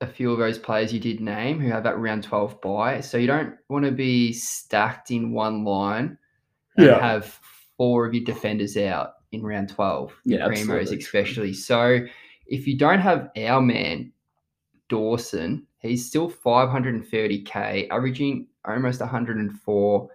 a few of those players you did name who have that round 12 buy. So you don't want to be stacked in one line and Yeah. have four of your defenders out in round 12. Yeah, Primos especially. So if you don't have our man, Dawson, he's still 530k, averaging almost 104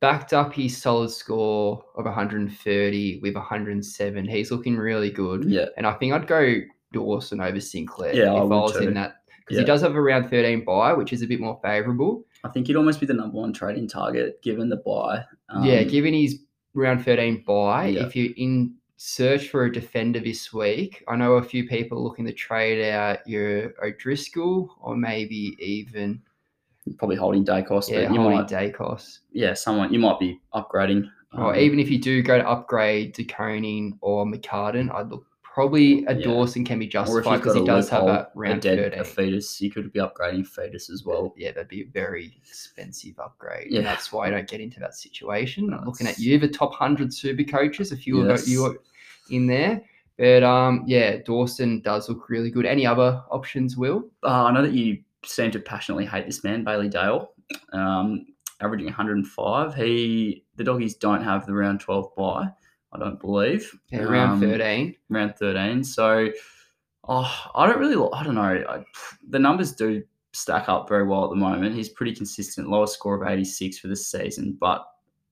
backed up his solid score of 130 with 107. He's looking really good. Yeah. And I think I'd go Dawson over Sinclair Yeah, I if I, would was too. in that. Because Yeah. he does have a round 13 bye, which is a bit more favourable. I think he'd almost be the number one trading target given the bye. yeah, Um, given his round 13 bye, yeah. if you're in search for a defender this week, I know a few people looking to trade out your O'Driscoll or maybe even probably holding Daicos, yeah, but you Holly might, Daicos. yeah, someone you might be upgrading. Or um, even if you do go to upgrade to Coning or McCartin, I'd look probably a Yeah. Dawson can be justified because he does have a round a dead 13. a fetus, you could be upgrading fetus as well. yeah, that'd be a very expensive upgrade. Yeah. And that's why I don't get into that situation. I'm looking at you, the top 100 super coaches, a few of you are in there. But um, yeah, Dawson does look really good. Any other options, Will? Uh, I know that you seem to passionately hate this man, Bailey Dale, um, averaging 105. He the doggies don't have the round 12 buy, I don't believe. Yeah, round Um, 13. round 13. So, oh, I don't really, I don't know. I, the numbers do stack up very well at the moment. He's pretty consistent, lowest score of 86 for this season, but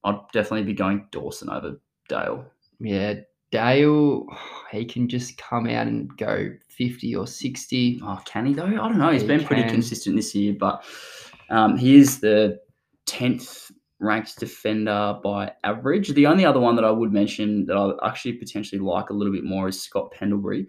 I'd definitely be going Dawson over Dale. Yeah, Dale, he can just come out and go 50 or 60. Oh, can he though? I don't know. He's He been pretty consistent this year, but um, he is the 10th ranked defender by average. The only other one that I would mention that I actually potentially like a little bit more is Scott Pendlebury,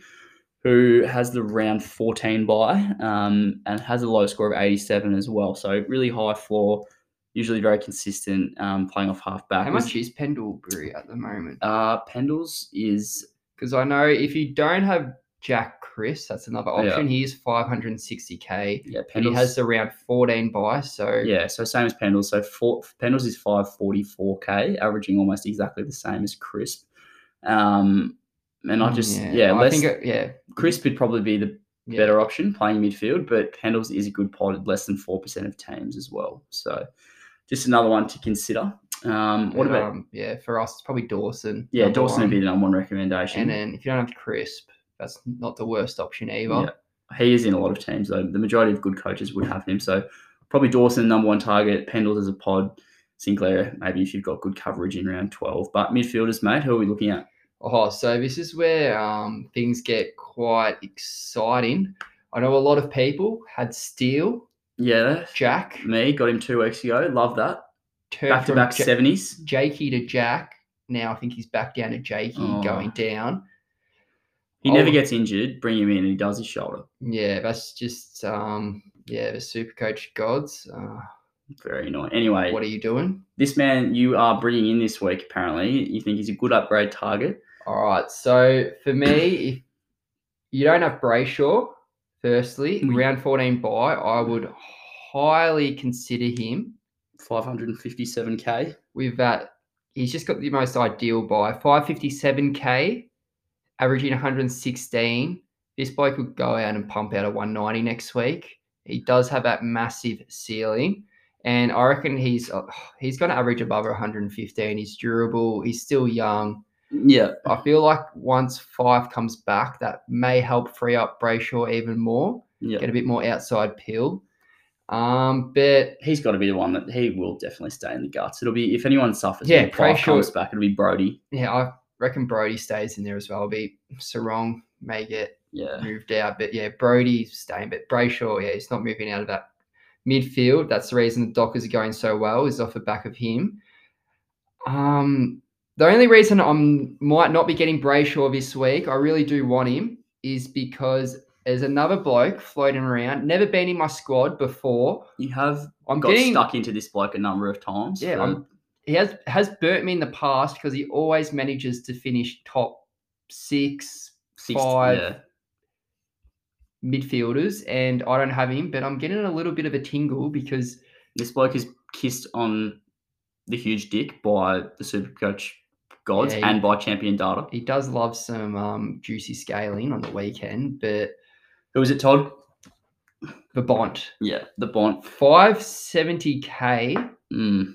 who has the round 14 bye um, and has a low score of 87 as well. So really high floor, usually very consistent, um, playing off half back. How much is Pendlebury at the moment? Uh, Pendles is Because I know if you don't have Jack Crisp, that's another Yeah. option. He is 560k. yeah, And he has around 14 bye. So Yeah, so same as Pendles. So four, Pendles is 544k, averaging almost exactly the same as Crisp. Um, and I Mm, just yeah, I less, think it, yeah, Crisp would probably be the yeah. better option playing midfield, but Pendles is a good pod at less than four percent of teams as well. So just another one to consider. Um, what And, about um, yeah for us? It's probably Dawson. yeah, Dawson would be the number one recommendation. And then if you don't have Crisp, that's not the worst option either. Yeah. he is in a lot of teams though. The majority of good coaches would have him. So probably Dawson number one target, Pendles as a pod, Sinclair maybe if you've got good coverage in round twelve. But midfielders, mate, who are we looking at? Oh, so this is where um, things get quite exciting. I know a lot of people had Steele, Yeah, Jack, me got him two weeks ago. Love that. Back to back seventies. Jakey to Jack. Now I think he's back down to Jakey, Oh. going down. He never Oh. gets injured. Bring him in, and he does his shoulder. Yeah, that's just um, yeah, the super coach gods. Uh, Very annoying. Anyway, what are you doing? this man you are bringing in this week. Apparently, you think he's a good upgrade target. All right. So for me, if you don't have Brayshaw, firstly, We- round 14 bye, I would highly consider him Five hundred and fifty-seven k. with that. He's just got the most ideal bye. 557k, averaging 116. This bloke could go out and pump out a 190 next week. He does have that massive ceiling. And I reckon he's uh, he's going to average above 115. He's durable. He's still young. Yeah, I feel like once Fyfe comes back, that may help free up Brayshaw even more, yeah. get a bit more outside pill. Um, but He's got to be the one that he will definitely stay in the guts. It'll be if anyone suffers, Yeah, Brayshaw- comes back. It'll be Brodie. yeah, I reckon Brodie stays in there as well. Be Serong may get Yeah, moved out, but yeah, Brodie's staying. But Brayshaw, yeah, he's not moving out of that midfield. That's the reason the Dockers are going so well is off the back of him. Um, the only reason I'm might not be getting Brayshaw this week, I really do want him, is because there's another bloke floating around, never been in my squad before. you have I'm got getting stuck into this bloke a number of times. Yeah, I'm- he has has burnt me in the past because he always manages to finish top six six- five Yeah, midfielders, and I don't have him. But I'm getting a little bit of a tingle because this bloke is kissed on the huge dick by the super coach gods Yeah, he- and by champion data. he does love some um, juicy scaling on the weekend. But Who was it, Todd? the Bont Yeah, the Bont. five seventy k. Mm,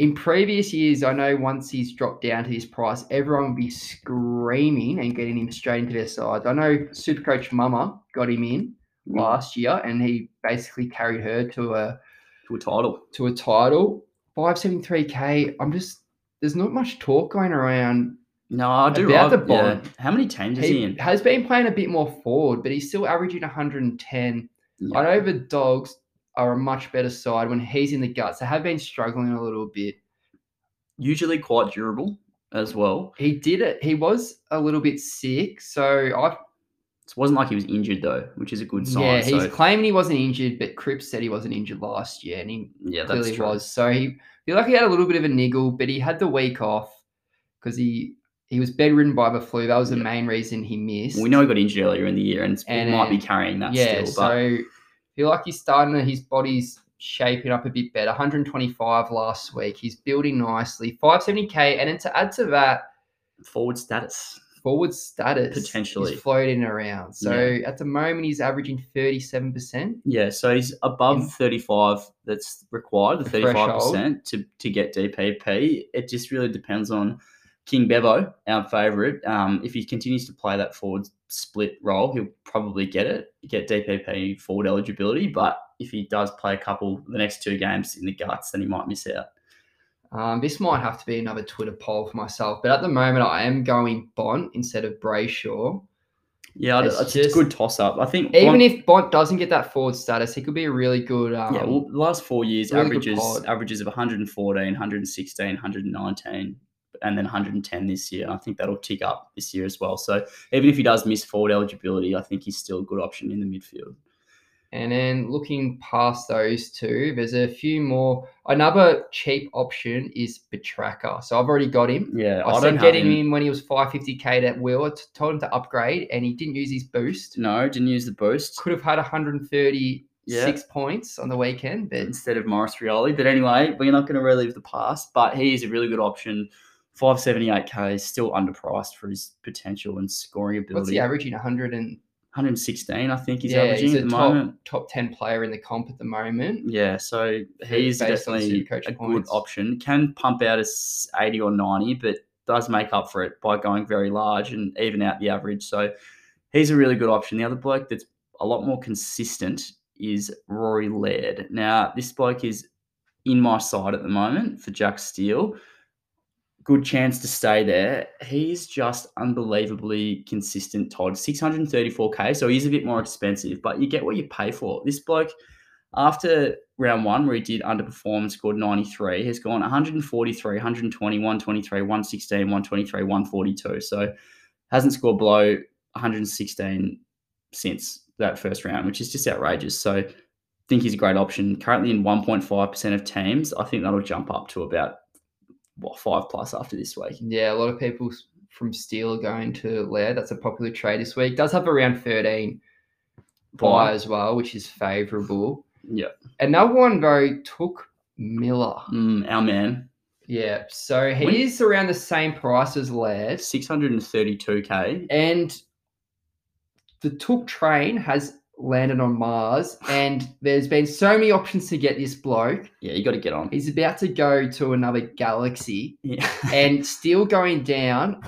In previous years, I know once he's dropped down to this price, everyone would be screaming and getting him straight into their sides. I know Supercoach Mama got him in mm. last year, and he basically carried her to a to a title. to a title. 573k. I'm just there's not much talk going around. No, I do. About the yeah. How many teams is he He in? has been playing a bit more forward, but he's still averaging 110. Yeah. I know the dogs are a much better side when he's in the guts. They have been struggling a little bit. Usually quite durable as well. He did it. He was a little bit sick, so I It wasn't like he was injured though, which is a good sign. yeah. He's so, claiming he wasn't injured, but Cripps said he wasn't injured last year, and he yeah, that's clearly true. was. So he feel like he had a little bit of a niggle, but he had the week off because he he was bedridden by the flu. That was the Yeah. main reason he missed. We know he got injured earlier in the year, and, And, he might be carrying that yeah, still. But so feel like he's starting to, his body's shaping up a bit better. 125 last week. He's building nicely. 570k, and then to add to that, forward status. forward status Potentially. is floating around. So at the moment, he's averaging 37%. Yeah, so he's above In- 35 that's required, the The 35% to, to get DPP. It just really depends on King Bevo, our favourite. Um, if he continues to play that forward split role, he'll probably get it, get DPP forward eligibility. But if he does play a couple, the next two games in the guts, then he might miss out. Um, this might have to be another Twitter poll for myself, but at the moment, I am going Bont instead of Brayshaw. Yeah, It's it's, just- a good toss up. I think Even one- if Bont doesn't get that forward status, he could be a really good. Um, yeah, well, the last four years really averages averages of 114, 116, 119, and then 110 this year. And I think that'll tick up this year as well. So even if he does miss forward eligibility, I think he's still a good option in the midfield. And then looking past those two, there's a few more. Another cheap option is Petracca. So I've already got him. Yeah, I, I, said getting him. him when he was 550k at will. I told him to upgrade, and he didn't use his boost. No, didn't use the boost Could have had 136 Yeah. points on the weekend, but instead of Maurice Rioli. But anyway, we're not going to relive the past. But he is a really good option 578k is still underpriced for his potential and scoring ability. What's he averaging? 100 and 116, I think he's yeah, averaging he's at the top moment. top 10 player in the comp at the moment. Yeah, so he's definitely a good option. Can pump out a 80 or 90, but does make up for it by going very large and even out the average. So he's a really good option. The other bloke that's a lot more consistent is Rory Laird. Now, this bloke is in my side at the moment for Jack Steele. Good chance to stay there. He's just unbelievably consistent, Todd. 634k, so he's a bit more expensive, but you get what you pay for. This bloke, after round one, where he did underperform and scored 93, has gone 143, 120, 123, 116, 123, 142. So hasn't scored below 116 since that first round, which is just outrageous. So I think he's a great option. Currently in 1.5% of teams. I think that'll jump up to about what five plus after this week. Yeah, a lot of people from Steele are going to Laird. That's a popular trade this week. Does have around 13 bye as well, which is favourable. Yeah. Another one though Touk Miller. Mm, our man, Yeah, so he When- is around the same price as Laird. 632k. and the Touk train has landed on Mars, and there's been so many options to get this bloke. Yeah, you got to get on. He's about to go to another galaxy, Yeah. and still going down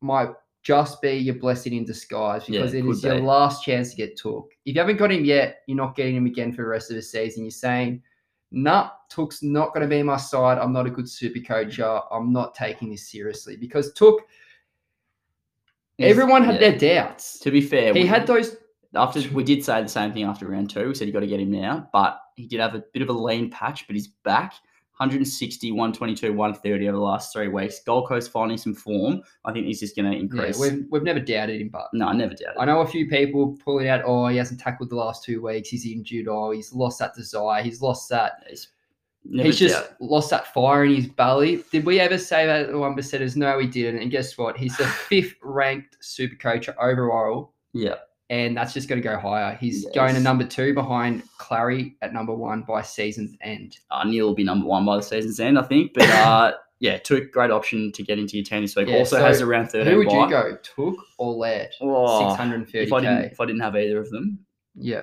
might just be your blessing in disguise because it it is could your last chance to get Touk. If you haven't got him yet, you're not getting him again for the rest of the season. You're saying, nah, Touk's not going to be my side. I'm not a good super coacher. I'm not taking this seriously because Touk, everyone had Yeah. their doubts. To be fair, He we- had those, after we did say the same thing after round two. We said you got to get him now, but he did have a bit of a lean patch, but he's back. 160, 122, 130 over the last three weeks. Gold Coast finding some form. I think he's just going to yeah, increase. we've, we've never doubted him, but no, I never doubt I know a few people pulling out, oh, he hasn't tackled the last two weeks. He's injured. Oh, he's lost that desire. He's lost that He's, he's just lost that fire in his belly. Did we ever say that at the one percenters? No, we didn't. And guess what? He's the fifth ranked super coach overall, Yeah. And that's just going to go higher. He's Yes. going to number two behind Clarry at number one by season's end. Uh, Neale will be number one by the season's end, I think. But uh, yeah, two great option to get into your team this week. Yeah, also so has around 13 Who would bye. you go, Touk or Laird? Oh, Six hundred and thirty if I didn't, if I didn't have either of them, Yeah,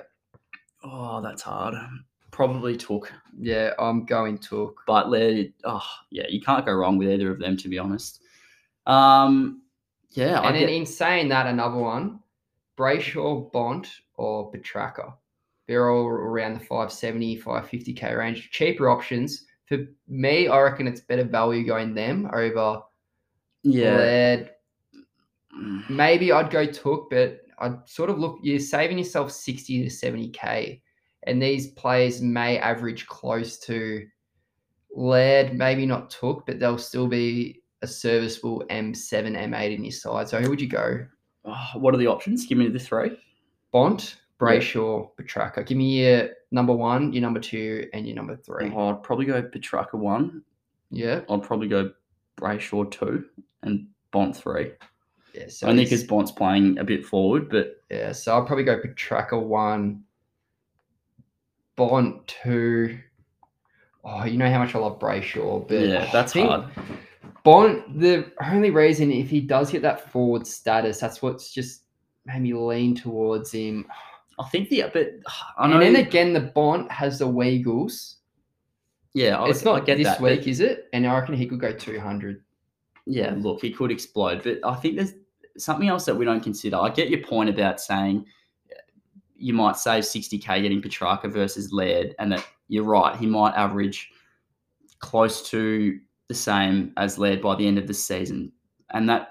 oh, that's hard. Probably Touk, yeah, I'm going Touk. but Laird, oh yeah, you can't go wrong with either of them to be honest. Um, yeah, I And then get, in saying that, another one, Brayshaw, Bont, or Petracca. They're all around the 570, 550k range. Cheaper options. For me, I reckon it's better value going them over yeah, Laird. Mm, Maybe I'd go Touk, but I'd sort of look, you're saving yourself 60 to 70k. And these players may average close to Laird, maybe not Touk, but they'll still be a serviceable M7, M8 in your side. So who would you go? Oh, what are the options? Give me the three. Bont, Yeah. Brayshaw, Petracca. Give me your number one, your number two, and your number three. Oh, I'd probably go Petracca one. Yeah. I'd probably go Brayshaw two and Bont three. Yeah. So Only because Bont's playing a bit forward, but yeah, so I'll probably go Petracca one, Bont two. Oh, you know how much I love Brayshaw, but yeah, I that's think Bont, the only reason if he does get that forward status, that's what's just made me lean towards him. I think the but I know. And then again, the Bont has the Weagles. yeah, I, it's not I get this that, but- week, is it? And I reckon he could go 200. Yeah, look, he could explode, but I think there's something else that we don't consider. I get your point about saying you might save 60k getting Petracca versus Laird, and that you're right, he might average close to the same as Laird by the end of the season, and that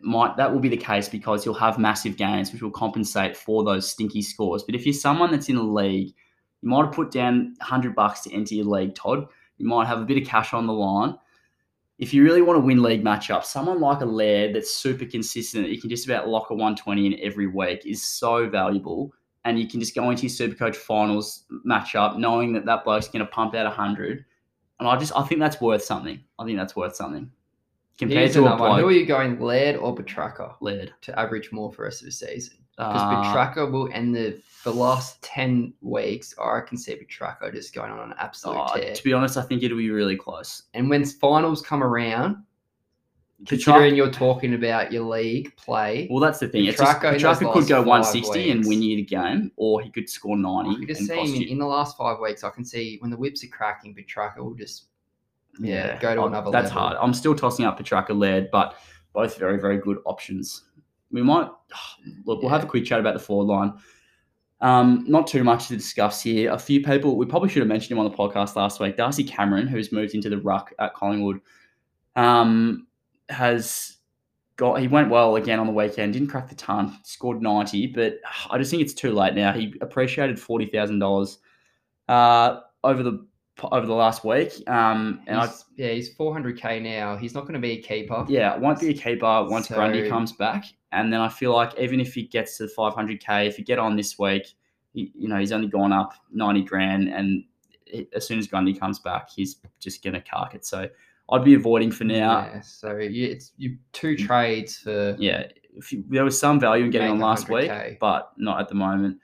might that will be the case because you'll have massive gains which will compensate for those stinky scores. But if you're someone that's in a league, you might have put down 100 bucks to enter your league, Todd. You might have a bit of cash on the line if you really want to win league matchups, someone like a Laird that's super consistent, that you can just about lock a 120 in every week is so valuable. And you can just go into your Supercoach finals matchup knowing that that bloke's going to pump out 100. And I just, I think that's worth something. I think that's worth something. Compared Here's to a another one. Who are you going, Laird or Petracca, Laird. to average more for the rest of the season? Because Uh, Petracca will end the the last 10 weeks, I can see Petracca just going on an absolute oh, tear. to be honest, I think it'll be really close. And when finals come around, considering you're talking about your league play. Well, that's the thing. It's just, Petracca Petracca could go five 160 and win you the game, or he could score 90 I just see him in, in the last five weeks. I can see when the whips are cracking, Petracca will just yeah, go to another That's level. hard. I'm still tossing up Petracca led, but both very, very good options. We might look. We'll have a quick chat about the forward line. Um, not too much to discuss here. A few people we probably should have mentioned him on the podcast last week. Darcy Cameron, who's moved into the ruck at Collingwood, um, has got. He went well again on the weekend. Didn't crack the ton. Scored ninety, but I just think it's too late now. He appreciated forty thousand dollars uh, over the over the last week. Um, and I He's- yeah, he's 400k now. He's not going to be a keeper. yeah, won't be a keeper once So- Grundy comes back. And then I feel like even if he gets to 500k, if you get on this week, he, you know, he's only gone up 90 grand. And it, as soon as Grundy comes back, he's just going to cark it. So I'd be avoiding for now. Yeah, so you, it's you two trades for Yeah. If you, there was some value in getting on last week, 100K. but not at the moment.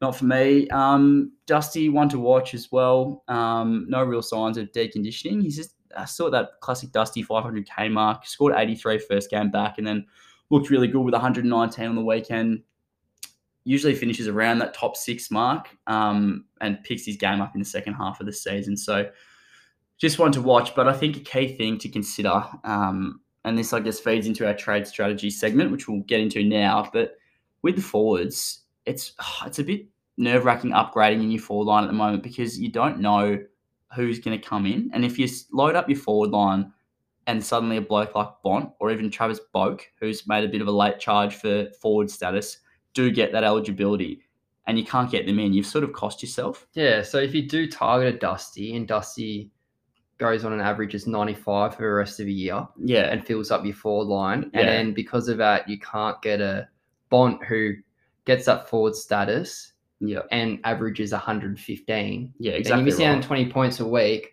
Not for me. Um, Dusty, one to watch as well. Um, no real signs of deconditioning. He's just I saw that classic Dusty 500k mark. Scored 83 first game back, and then looked really good with 119 on the weekend. Usually finishes around that top six mark, um, and picks his game up in the second half of the season. So just one to watch. But I think a key thing to consider, um, and this I guess feeds into our trade strategy segment, which we'll get into now. But with the forwards, it's it's a bit nerve wracking upgrading in your forward line at the moment because you don't know who's going to come in, and if you load up your forward line and suddenly a bloke like Bont or even Travis Boak, who's made a bit of a late charge for forward status, do get that eligibility, and you can't get them in, you've sort of cost yourself. yeah. So if you do target a Dusty and Dusty goes on an average is 95 for the rest of the year Yeah, and fills up your forward line, Yeah. and then because of that you can't get a Bont who gets that forward status yeah, and averages 115. yeah, exactly. you're missing out on 20 points a week.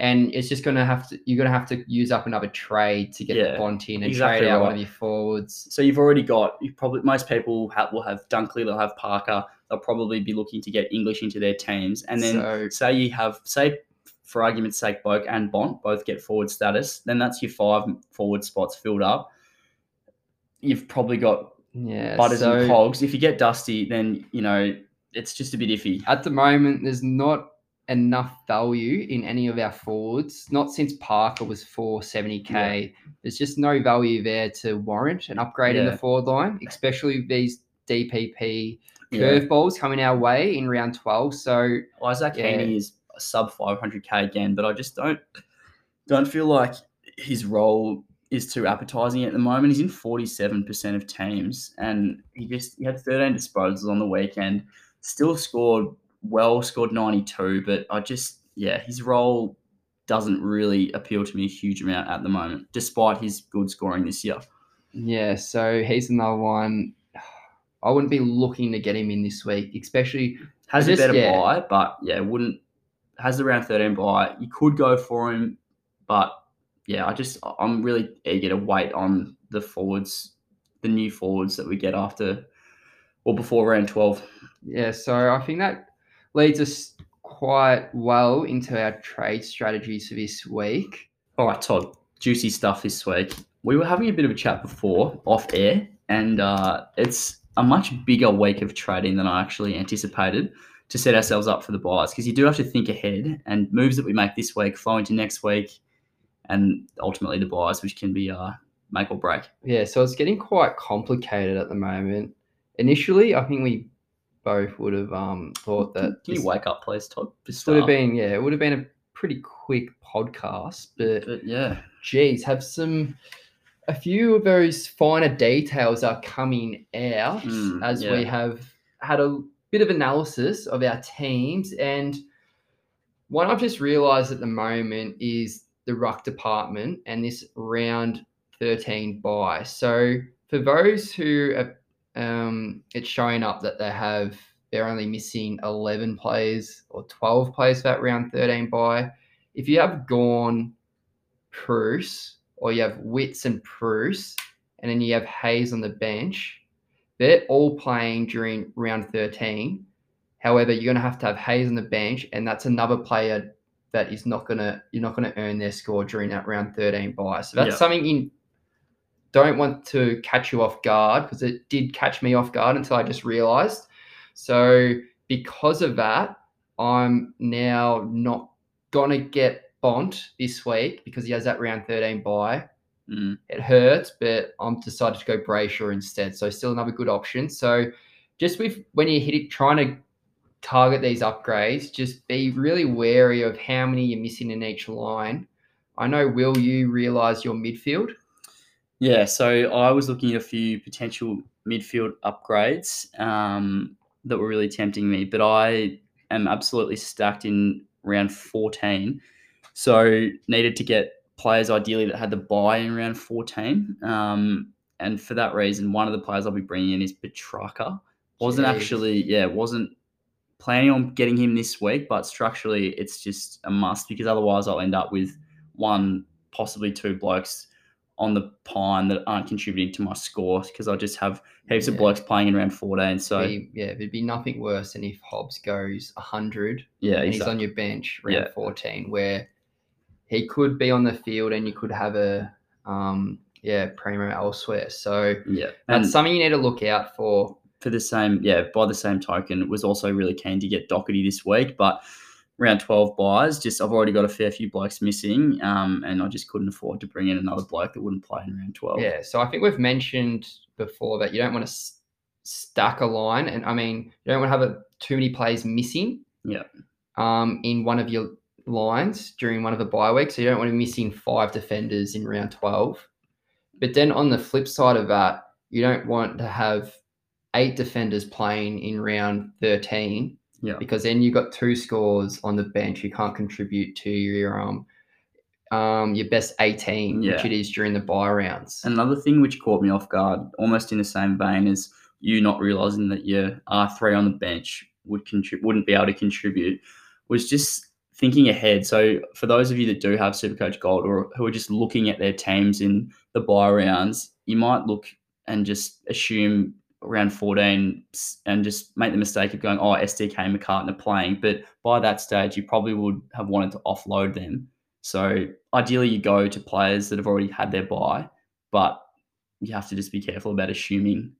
And it's just gonna have to you're gonna have to use up another trade to get Yeah, the Bont in and exactly trade out one of your forwards. So you've already got you probably most people have, will have Dunkley, they'll have Parker, they'll probably be looking to get English into their teams, and then So- say you have say for argument's sake, Boak and Bont both get forward status, then that's your five forward spots filled up. You've probably got Yeah. butters so and cogs. If you get Dusty, then you know it's just a bit iffy. at the moment there's not enough value in any of our forwards. Not since Parker was 470k. There's just no value there to warrant an upgrade in the forward line, especially these DPP Yeah. curveballs coming our way in round 12. So Isaac Yeah. Heaney is a sub 500k again, but I just don't don't feel like his role is too appetizing at the moment. He's in 47% of teams, and he just he had 13 disposals on the weekend. Still scored well, scored 92, but I just yeah, his role doesn't really appeal to me a huge amount at the moment, despite his good scoring this year. Yeah, so he's another one. I wouldn't be looking to get him in this week, especially Has a better yeah. bye, but yeah, wouldn't has around 13 bye. You could go for him, but yeah, I just I'm really eager to wait on the forwards, the new forwards that we get after or before round 12. yeah. So I think that leads us quite well into our trade strategies for this week. All right, Todd, juicy stuff this week. We were having a bit of a chat before off air, and uh, it's a much bigger week of trading than I actually anticipated to set ourselves up for the byes because you do have to think ahead and moves that we make this week flow into next week and ultimately the byes, which can be uh, make or break. Yeah, so it's getting quite complicated at the moment. Initially, I think we both would have um, thought that Can you wake up, please, Todd? Just would have been yeah, it would have been a pretty quick podcast, but But yeah, geez, have some a few of those finer details are coming out Mm, as we have had a bit of analysis of our teams and one I've just realized at the moment is the ruck department and this round 13 bye. So for those who are um, it's showing up that they have they're only missing 11 players or 12 players that round 13 buy. If you have gone Bruce or you have Witts and Bruce, and then you have Hayes on the bench, they're all playing during round 13. However, you're going to have to have Hayes on the bench, and that's another player that is not going to you're not going to earn their score during that round 13 bye. So that's Yeah. something you don't want to catch you off guard because it did catch me off guard until I just realized. So because of that, I'm now not gonna get Bont this week because he has that round 13 bye. Mm. It hurts, but I'm decided to go Brayshaw instead. So still another good option. So just with when you hit it, trying to target these upgrades, just be really wary of how many you're missing in each line. I know, Will, you realise your midfield? Yeah, so I was looking at a few potential midfield upgrades um, that were really tempting me, but I am absolutely stacked in round 14. So needed to get players ideally that had the bye in round 14. Um, and for that reason, one of the players I'll be bringing in is Petracca. Wasn't Jeez. actually, yeah, wasn't planning on getting him this week, but structurally it's just a must because otherwise I'll end up with one, possibly two blokes on the pine that aren't contributing to my score because I just have heaps of blokes playing in round 14. So, Be- yeah, there'd be nothing worse than if Hobbs goes 100 yeah, and he's on your bench round Yeah. 14, where he could be on the field and you could have a um, yeah primo elsewhere. So Yeah. that's something you need to look out for. for the same, yeah, by the same token, was also really keen to get Doherty this week, but round 12 byes, just I've already got a fair few blokes missing, um, and I just couldn't afford to bring in another bloke that wouldn't play in round 12. Yeah, so I think we've mentioned before that you don't want to s- stack a line, and I mean you don't want to have a, too many players missing. Yeah. Um, in one of your lines during one of the bye weeks, so you don't want to be missing five defenders in round twelve. But then on the flip side of that, you don't want to have eight defenders playing in round thirteen Yeah. because then you've got two scores on the bench who can't contribute to your um um your best 18 which it is during the bye rounds Another thing which caught me off guard, almost in the same vein as you not realizing that your R3 on the bench would contribute, wouldn't be able to contribute, was just thinking ahead. So for those of you that do have Supercoach Gold or who are just looking at their teams in the bye rounds, you might look and just assume around 14 and just make the mistake of going, oh, SDK McCartin are playing. But by that stage, you probably would have wanted to offload them. So ideally, you go to players that have already had their bye, but you have to just be careful about assuming.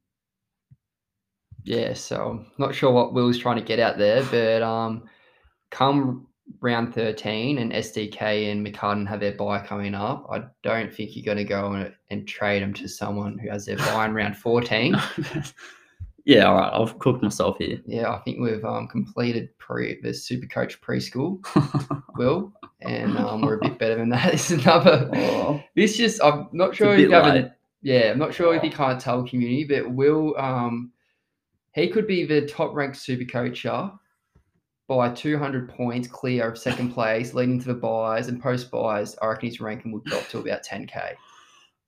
yeah so not sure what will's trying to get out there but um come round 13 and sdk and mccartin have their bye coming up i don't think you're going to go and, and trade them to someone who has their bye in round 14 yeah, all right, I've cooked myself here. yeah i think we've um completed pre the super coach preschool will and um, we're a bit better than that this is another Oh, This just I'm not sure if you haven't yeah, I'm not sure if you Oh. can't tell community, but Will um he could be the top ranked super coacher by 200 points clear of second place, leading to the byes and post byes. I reckon his ranking would drop to about 10k.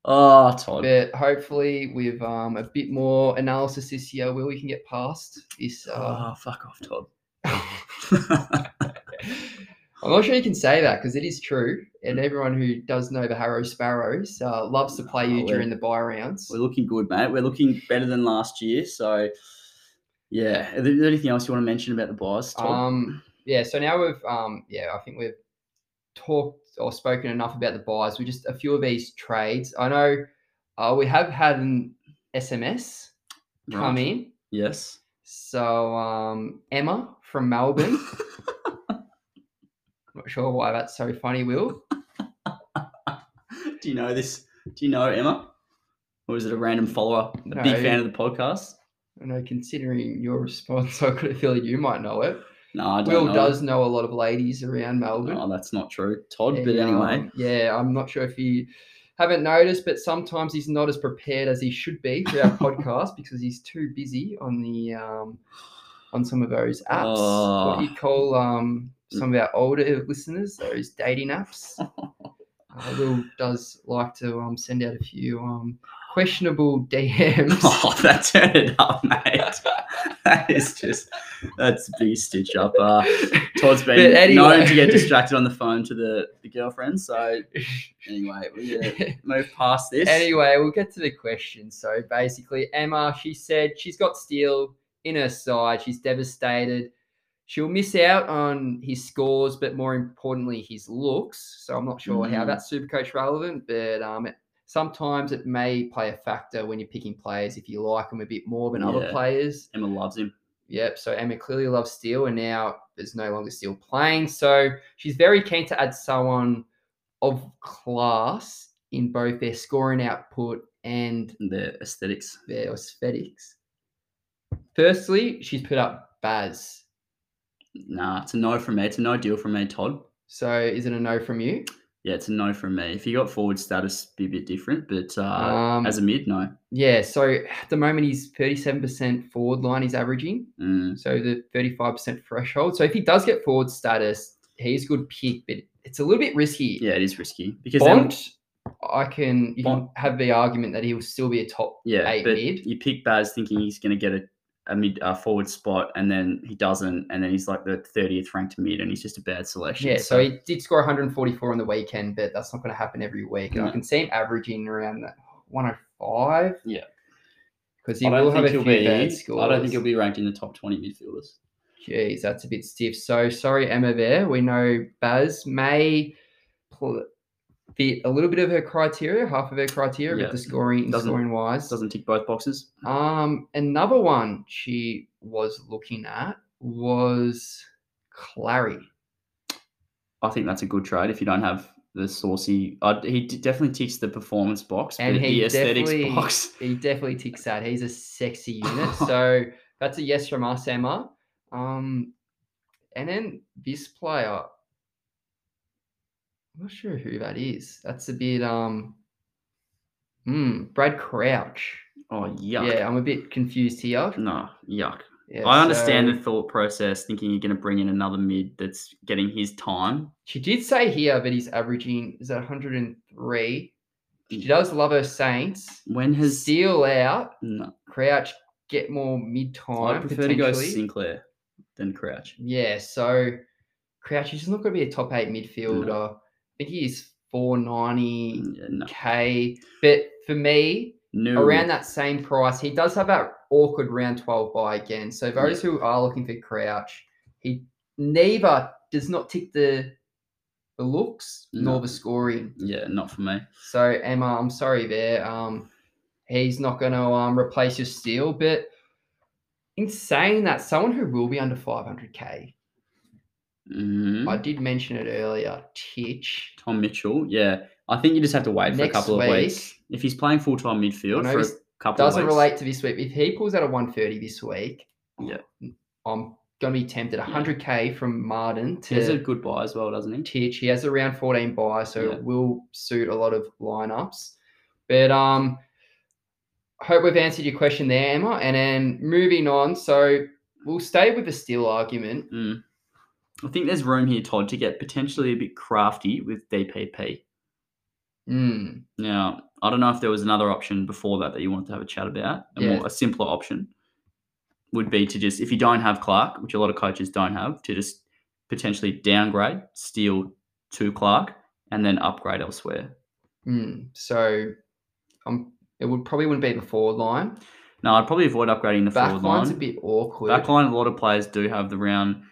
Oh, Todd. But hopefully, with um, a bit more analysis this year, Will, we can get past this. Uh, Oh, fuck off, Todd. I'm not sure you can say that because it is true, and everyone who does know the Harrow Sparrows uh, loves to play you we're- during the bye rounds. We're looking good, mate. We're looking better than last year. So, yeah. Is there anything else you want to mention about the byes, Todd? Um, yeah, so now we've um, yeah, I think we've talked or spoken enough about the byes. We just a few of these trades. I know uh, we have had an SMS come in. Yes. So um, Emma from Melbourne. Not sure why that's so funny, Will. Do you know this? Do you know Emma? Or is it a random follower? A No. big fan of the podcast? I know, considering your response, I could have feel you might know it. No, I don't Will know. does know a lot of ladies around Melbourne. Oh, that's not true, Todd. And, but anyway, um, yeah, I'm not sure if you haven't noticed, but sometimes he's not as prepared as he should be for our podcast because he's too busy on the um, on some of those apps. Oh. What you call um, some of our older listeners, those dating apps. Uh, Will does like to um, send out a few um, questionable DMs. oh, that turned it up, mate. that is just that's stitch up. Uh, Todd's been anyway. known to get distracted on the phone to the, the girlfriend. So anyway, we uh, move past this. Anyway, we'll get to the question. So basically, Emma, she said she's got Steele in her side. She's devastated. She'll miss out on his scores, but more importantly, his looks. So I'm not sure how Mhm. that's super coach relevant, but um, sometimes it may play a factor when you're picking players if you like them a bit more than other players. Emma loves him. Yep. So Emma clearly loves Steele, and now there's no longer Steele playing. So she's very keen to add someone of class in both their scoring output and The aesthetics. their aesthetics. Firstly, she's put up Baz. Nah, it's a no from me. It's a no deal from me, Todd. So is it a no from you? Yeah, it's a no from me. If he got forward status, be a bit different, but uh, Um, as a mid, no. Yeah. So at the moment, he's 37% forward line he's averaging. Mm, So the 35% threshold. So if he does get forward status, he's a good pick, but it's a little bit risky. yeah, it is risky because then, I can you can have the argument that he will still be a top yeah, eight but mid. you pick Baz thinking he's going to get a, a mid uh, forward spot, and then he doesn't, and then he's like the thirtieth ranked mid, and he's just a bad selection. Yeah, so he did score 144 on the weekend, but that's not going to happen every week. And I No. can see him averaging around 105. Yeah. because he I will have a few be. bad scores. I don't think he'll be ranked in the top twenty midfielders. Jeez, that's a bit stiff. So sorry, Emma. There, we know Baz may fit a little bit of her criteria, half of her criteria, Yeah. with the scoring, Doesn't- scoring wise. Doesn't tick both boxes. Um, another one she was looking at was Clarry. I think that's a good trade if you don't have the saucy. Uh, he definitely ticks the performance box, And but he the aesthetics box. He definitely ticks that. He's a sexy unit. so that's a yes from us, Emma. Um, and then this player, I'm not sure who that is. That's a bit um, hmm, Brad Crouch. Oh yuck! Yeah, I'm a bit confused here. No, yuck. Yeah, I understand so the thought process, thinking you're going to bring in another mid that's getting his time. She did say here that he's averaging is that 103. She does love her Saints. When has Steele out, no? Crouch get more mid time. I'd prefer to go. Sinclair than Crouch. Yeah, so Crouch is not going to be a top eight midfielder. I think he's 490k. No. But for me, No. around that same price, he does have that awkward round 12 bye again. So those who are looking for Crouch, he neither does not tick the the looks nor the scoring. Yeah, not for me. So Emma, I'm sorry there. Um, he's not going to um replace your Steele, but in saying that, someone who will be under 500k, Mhm. I did mention it earlier, Titch. Tom Mitchell. Yeah, I think you just have to wait for Next a couple of week- weeks. If he's playing full time I midfield know for a he's- couple Doesn't weeks, relate to this week. If he pulls out a 130 this week, Yeah. I'm going to be tempted. 100k from Martin He has a to good bye as well, doesn't he? Titch. He has around 14 bye, so Yeah. it will suit a lot of lineups. But um, hope we've answered your question there, Emma. And then moving on, so we'll stay with the Steele argument. Mm. I think there's room here, Todd, to get potentially a bit crafty with DPP. Mm, Now, I don't know if there was another option before that that you wanted to have a chat about. A Yeah. more a simpler option would be to just if you don't have Clark, which a lot of coaches don't have, to just potentially downgrade, Steele to Clark, and then upgrade elsewhere. mm. So um, it would probably wouldn't be the forward line. No, I'd probably avoid upgrading the Back forward line's line. a bit awkward. Back line, a lot of players do have the round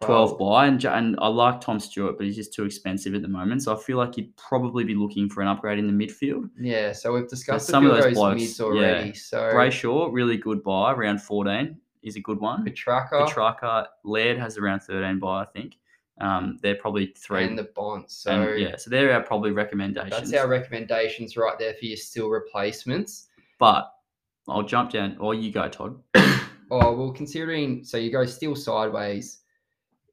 12 bye, and, and I like Tom Stewart, but he's just too expensive at the moment. So I feel like he'd probably be looking for an upgrade in the midfield. Yeah, so we've discussed some of those blokes, mids yeah. already. So Brayshaw, really good bye, around 14 is a good one. Petracca Petracca, Laird has around 13 bye, I think. Um, they're probably three. and the Bonds. So and, yeah, so they're our probably recommendations. that's our recommendations right there for your Steele replacements. but I'll jump down, or you go, Todd. Oh well, considering so you go Steele sideways,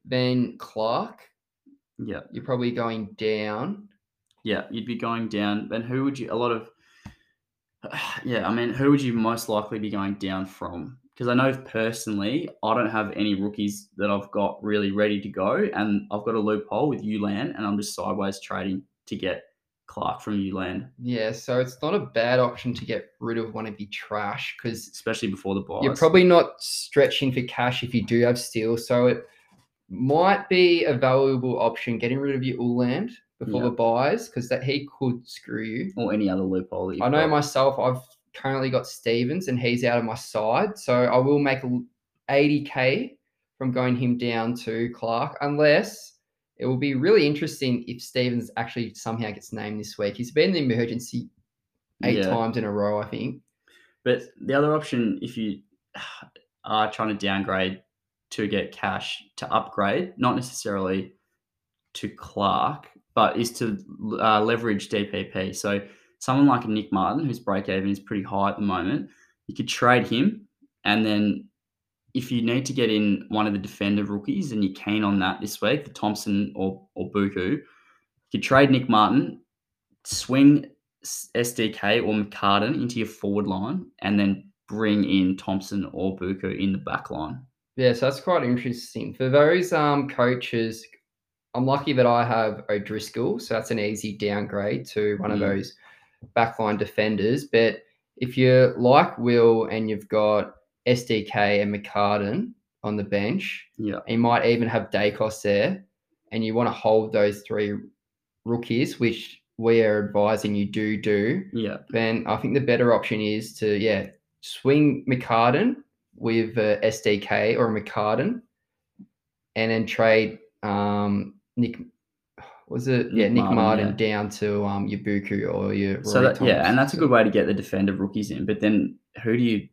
then Clark, Yeah, you're probably going down. yeah, you'd be going down. Then who would you? A lot of, yeah, I mean, who would you most likely be going down from? Because I know personally, I don't have any rookies that I've got really ready to go, and I've got a loophole with ULAN, and I'm just sideways trading to get Clark from ULAN, Yeah, so it's not a bad option to get rid of one of your trash because especially before the buys. you're probably not stretching for cash if you do have Steele. So it might be a valuable option getting rid of your Uland before Yeah. the byes because that he could screw you. or any other loophole. I know got. myself, I've currently got Stevens and he's out of my side. So I will make 80k from going him down to Clark, unless it will be really interesting if Stevens actually somehow gets named this week. He's been in the emergency eight Yeah. times in a row. I think. But the other option, if you are trying to downgrade to get cash to upgrade, not necessarily to Clark, but is to uh, leverage DPP. So someone like Nick Martin, whose break even is pretty high at the moment, you could trade him, and then if you need to get in one of the defender rookies and you're keen on that this week, the Thompson or or Buku, you could trade Nick Martin, swing SDK or McCartan into your forward line, and then bring in Thompson or Buku in the back line. Yeah, so that's quite interesting. For those um coaches, I'm lucky that I have O'Driscoll, so that's an easy downgrade to one of Mm. those backline defenders. But if you're like Will and you've got SDK and McCartin on the bench, Yeah. you might even have Daicos there, and you want to hold those three rookies, which we are advising you do do, Yeah. then I think the better option is to yeah swing McCartin with uh, SDK or McCartin, and then trade um, Nick. Was it yeah Nick Nick Martin, Martin, yeah. down to um your Buku or your So Rory that, yeah, and that's a good way to get the defender rookies in. But then who do you,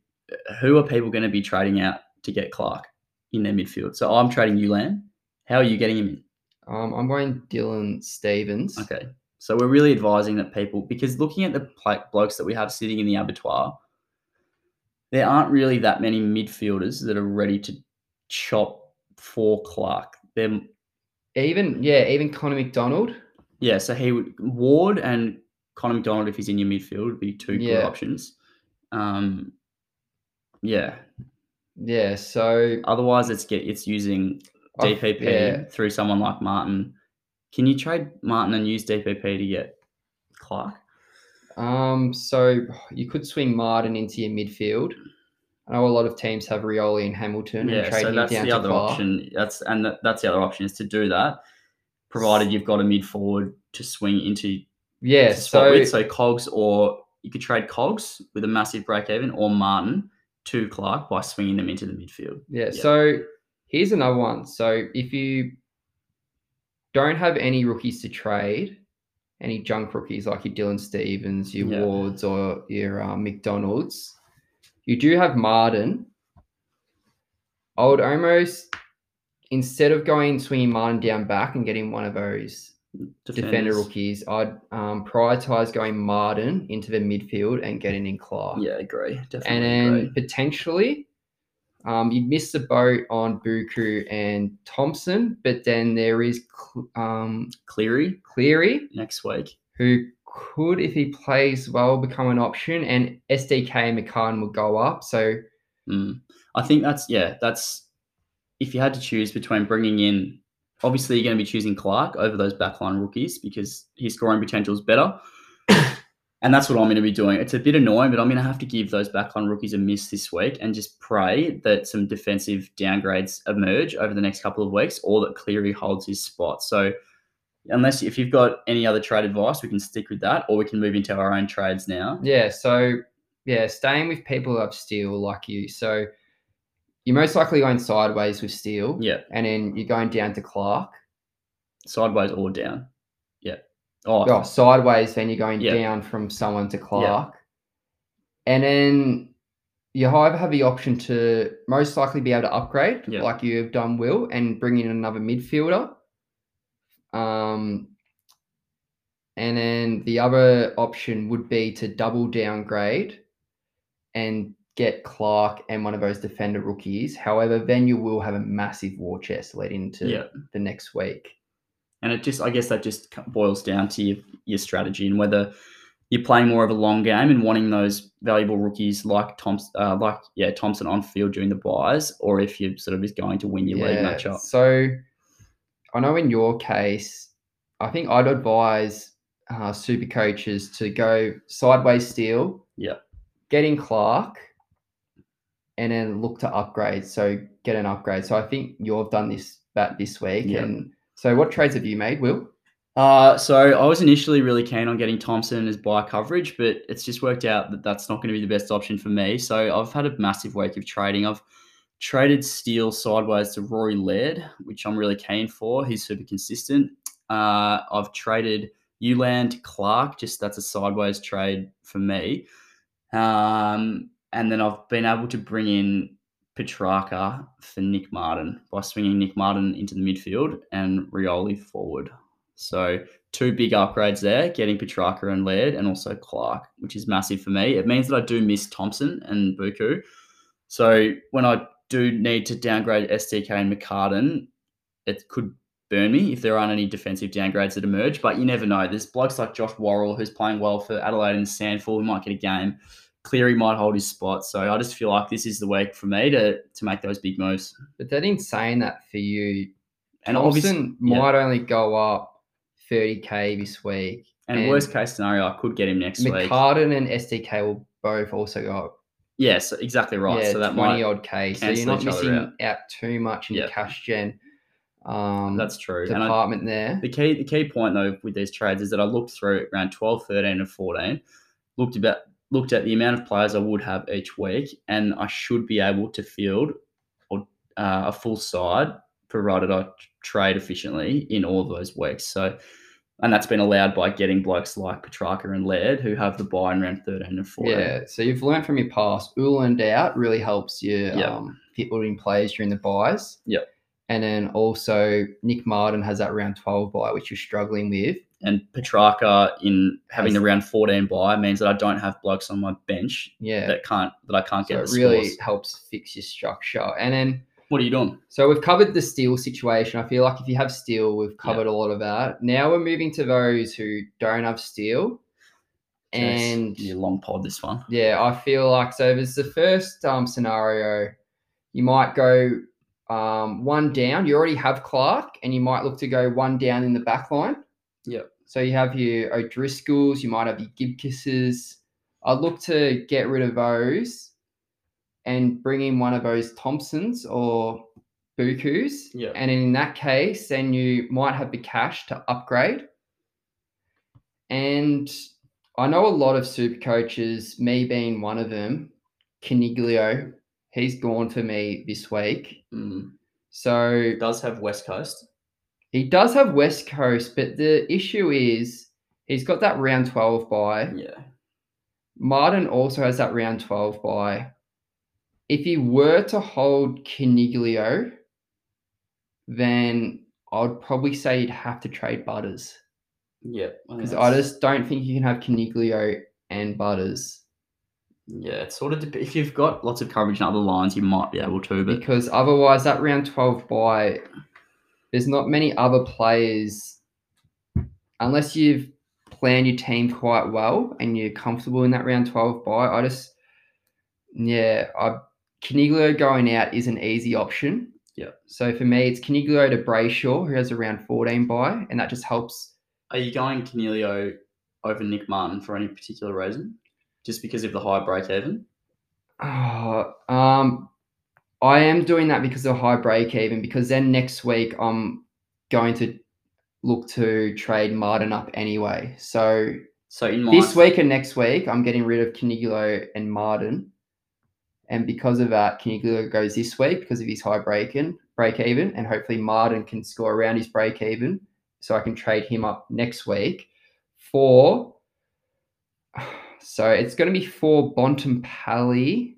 who are people going to be trading out to get Clark in their midfield? So I'm trading Ulan. How are you getting him in? Um, I'm going Dylan Stevens. Okay. So we're really advising that people, because looking at the pla- blokes that we have sitting in the abattoir, there aren't really that many midfielders that are ready to chop for Clark. They're, Even yeah, even Connor MacDonald. yeah, so he would, Ward and Connor MacDonald, if he's in your midfield, would be two good Yeah. options. Um, yeah. Yeah, so Otherwise, it's get it's using I- DPP yeah, through someone like Martin. Can you trade Martin and use DPP to get Clark? Um, so you could swing Martin into your midfield. I know a lot of teams have Rioli and Hamilton Yeah, and trade so that's the other Clark. option. That's and that, that's the other option is to do that, provided you've got a mid forward to swing into Yeah, so with. So Cogs or you could trade Cogs with a massive break even or Martin to Clark by swinging them into the midfield. yeah, yeah. so here's another one. So if you don't have any rookies to trade, any junk rookies like your Dylan Stevens, your Yeah. Wards, or your um, MacDonald's, you do have Martin. I would almost instead of going swinging Martin down back and getting one of those defender rookies, I'd um, prioritize going Martin into the midfield and getting in Clark. Yeah, agree. Definitely and then agree. potentially um, you missed the boat on Buku and Thompson, but then there is Cl- um, Cleary Cleary, next week. who could, if he plays well, become an option, and SDK and McCann will go up. So Mm. I think that's yeah. That's if you had to choose between bringing in, obviously you're going to be choosing Clark over those backline rookies because his scoring potential is better, and that's what I'm going to be doing. It's a bit annoying, but I'm going to have to give those backline rookies a miss this week and just pray that some defensive downgrades emerge over the next couple of weeks, or that Cleary holds his spot. So. Unless if you've got any other trade advice, we can stick with that, or we can move into our own trades now. yeah, so yeah, staying with people up Steele like you. So you're most likely going sideways with Steele, Yeah, and then you're going down to Clark. sideways or down. Yeah. Oh, oh, sideways, then you're going Yeah. down from someone to Clark. And then you either have the option to most likely be able to upgrade, Yeah. like you've done, Will, and bring in another midfielder. Um, and then the other option would be to double downgrade and get Clark and one of those defender rookies. However, then you will have a massive war chest led into Yeah. the next week. And it just, I guess that just boils down to your, your strategy and whether you're playing more of a long game and wanting those valuable rookies like Thompson, uh, like yeah Thompson on field during the byes, or if you're sort of just going to win your league matchup. So I know in your case, I think I'd advise uh, super coaches to go sideways Steele. Yeah. Getting Clark and then look to upgrade. So get an upgrade. So I think you've done this that this week. Yeah. And so what trades have you made, Will? Uh, so I was initially really keen on getting Thompson as bye coverage, but it's just worked out that that's not going to be the best option for me. So I've had a massive week of trading. I've traded Steele sideways to Rory Laird, which I'm really keen for. He's super consistent. Uh, I've traded You land Clark, just that's a sideways trade for me. Um, and then I've been able to bring in Petracca for Nick Martin by swinging Nick Martin into the midfield and Rioli forward. So two big upgrades there, getting Petracca and Laird and also Clark, which is massive for me. It means that I do miss Thompson and Buku. So when I do need to downgrade SDK and McCartin, it could burn me if there aren't any defensive downgrades that emerge. But you never know. There's blokes like Josh Worrell who's playing well for Adelaide and Sandford who might get a game. Cleary might hold his spot. So I just feel like this is the week for me to to make those big moves. But that in saying that for you, And Thompson yeah. might only go up 30k this week. and, and worst case scenario, I could get him next week. McCartin and SDK will both also go up. Yes, exactly right. Yeah, so that 20 might odd K. So you're not missing out. out. too much in Yeah. the cash gen um, that's true. And I, department there. the key the key point though with these trades is that I looked through around 12, 13, and 14, looked about looked at the amount of players I would have each week, and I should be able to field or uh, a full side provided I trade efficiently in all of those weeks. So and that's been allowed by getting blokes like Petracca and Laird who have the bye in round 13 and 14. Yeah, so you've learned from your past. Uland out really helps you Yep. um, hit building plays during the byes. Yep. And then also Nick Martin has that round 12 bye, which you're struggling with. And Petracca in having the round 14 bye means that I don't have blokes on my bench Yeah. that can't that I can't so get it really scores. helps fix your structure. And then What are you doing? So we've covered the Steele situation. I feel like if you have Steele, we've covered a lot of that. Now we're moving to those who don't have Steele. And long pod this one. yeah, I feel like so it's the first um, scenario, you might go um, one down. You already have Clark, and you might look to go one down in the back line. Yep. So you have your O'Driscolls, you might have your Gibcuses. I'd look to get rid of those and bring in one of those Thompsons or Bukus. Yep. And in that case, then you might have the cash to upgrade. And I know a lot of super coaches, me being one of them, Coniglio, he's gone for me this week. Mm. So does have West Coast. He does have West Coast, but the issue is he's got that round 12 bye. Yeah. Martin also has that round 12 bye. If he were to hold Coniglio, then I'd probably say you'd have to trade Butters. Yeah. Because I just don't think you can have Coniglio and Butters. Yeah, it's sort of if you've got lots of coverage in other lines, you might be able to, but because otherwise that round 12 bye there's not many other players unless you've planned your team quite well and you're comfortable in that round 12 bye i just yeah i Coniglio going out is an easy option Yeah. so for me it's Coniglio to Brayshaw who has a round 14 bye and that just helps are you going Coniglio over Nick Martin for any particular reason? Just because of the high break even? Oh, um, I am doing that because of high break even. Because then next week I'm going to look to trade Martin up anyway. So So in my this week and next week I'm getting rid of Coniglio and Martin, and because of that, Coniglio goes this week because of his high break in break even, and hopefully Martin can score around his break even, so I can trade him up next week for. So it's going to be for Bontempelli,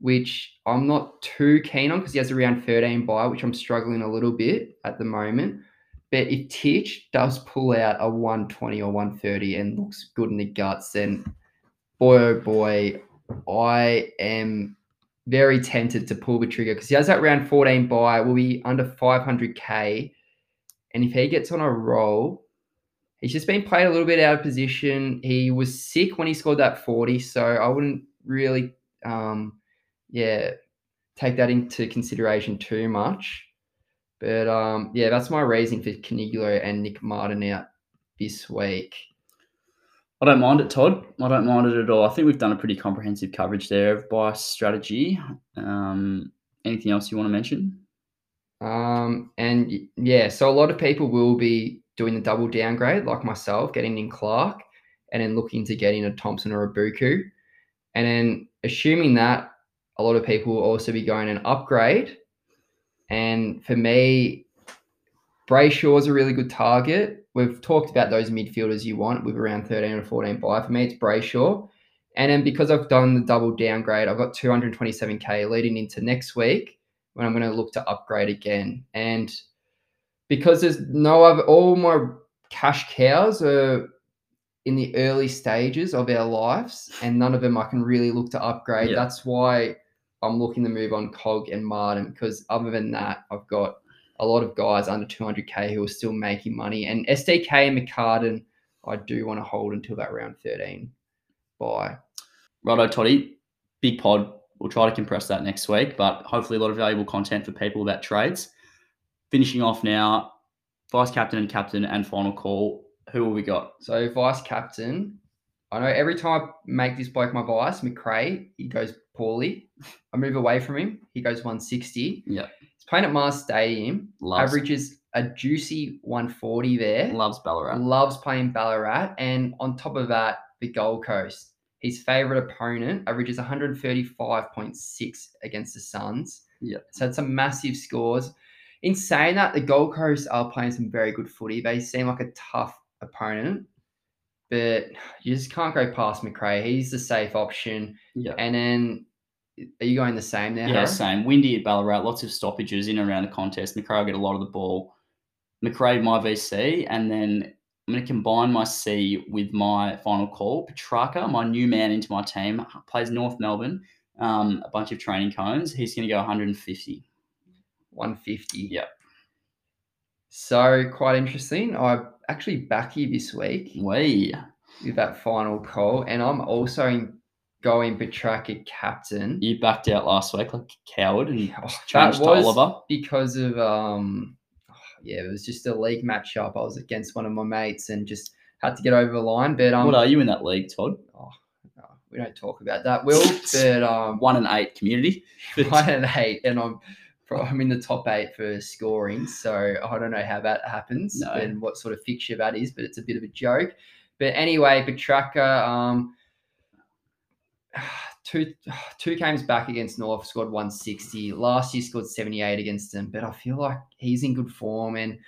which I'm not too keen on because he has around 13 bye, which I'm struggling a little bit at the moment. But if Titch does pull out a 120 or 130 and looks good in the guts, then boy oh boy, I am very tempted to pull the trigger because he has that round 14 bye, will be under 500k. And if he gets on a roll, he's just been played a little bit out of position. He was sick when he scored that 40, so I wouldn't really, um, yeah, take that into consideration too much. But um, yeah, that's my reason for Coniglio and Nick Martin out this week. I don't mind it, Todd. I don't mind it at all. I think we've done a pretty comprehensive coverage there of bias strategy. Um, anything else you want to mention? Um, and yeah, so a lot of people will be doing the double downgrade, like myself, getting in Clark and then looking to get in a Thompson or a Buku. And then assuming that a lot of people will also be going an upgrade. And for me, Brayshaw's a really good target. We've talked about those midfielders you want with around 13 or 14 bye. For me, it's Brayshaw. And then because I've done the double downgrade, I've got 227k leading into next week when I'm going to look to upgrade again. And because there's no other, all my cash cows are in the early stages of our lives, and none of them I can really look to upgrade. Yeah. That's why I'm looking to move on Cog and Martin because other than that, I've got a lot of guys under 200k who are still making money. And SDK and McCartin, I do want to hold until that round 13 Bye. Righto, Toddy. Big pod. We'll try to compress that next week, but hopefully a lot of valuable content for people about trades. Finishing off now, vice captain and captain and final call. Who have we got? So vice captain, I know every time I make this bloke my vice, McRae, he goes poorly. I move away from him. He goes 160. Yeah. He's playing at Mars Stadium. Loves, Averages a juicy 140 there. loves Ballarat. Loves playing Ballarat. And on top of that, the Gold Coast. His favourite opponent averages 135.6 against the Suns. Yeah. So it's some massive scores. In saying that, the Gold Coast are playing some very good footy. They seem like a tough opponent, but you just can't go past McRae. He's the safe option. Yeah. And then, are you going the same there? Yeah, Harry? same. Windy at Ballarat, lots of stoppages in and around the contest. McRae will get a lot of the ball. McRae, my VC, and then I'm going to combine my C with my final call. Petrarca, my new man into my team, plays North Melbourne, um, a bunch of training cones. He's going to go 150. 150. Yep. So quite interesting. I actually back you this week We. with that final call, and I'm also in- going Petrarca captain. You backed out last week like a coward and Oh, changed to Oliver. because of um, yeah, it was just a league matchup. I was against one of my mates and just had to get over the line. But um, what are you in that league, Todd? oh, no, we don't talk about that, Will. but um, One and eight community. one and eight, and I'm I'm in the top eight for scoring. So I don't know how that happens No. and what sort of fixture that is, but it's a bit of a joke. But anyway, Petrarca, um, two two games back against North, scored 160. Last year scored 78 against them, but I feel like he's in good form. And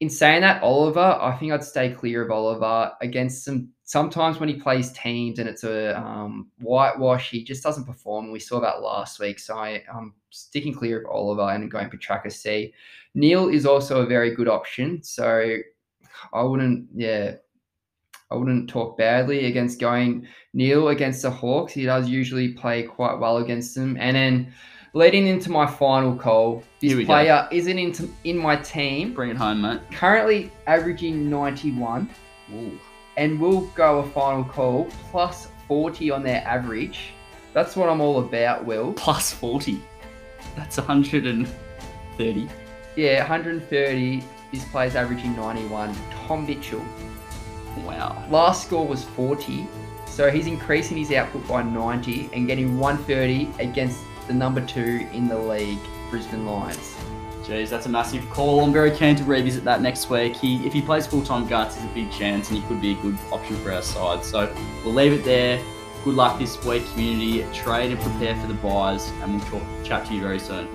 in saying that, Oliver, I think I'd stay clear of Oliver against some. Sometimes when he plays teams and it's a um, whitewash, he just doesn't perform. We saw that last week, so I, I'm sticking clear of Oliver and going Petrarca C. Neale is also a very good option, so I wouldn't, yeah, I wouldn't talk badly against going Neale against the Hawks. He does usually play quite well against them. And then leading into my final call, this we go. player isn't into, in my team, Bring it home, mate. currently averaging 91, Ooh. and will go a final call plus 40 on their average. That's what I'm all about, Will. Plus 40. That's 130. Yeah, 130. This player's averaging 91. Tom Mitchell. Wow. Last score was 40, so he's increasing his output by 90 and getting 130 against the number two in the league, Brisbane Lions. Jeez, that's a massive call. I'm very keen to revisit that next week. He, if he plays full time guts, there's a big chance, and he could be a good option for our side. So we'll leave it there. Good luck this week, community. Trade and prepare for the buys, and we'll talk, chat to you very soon.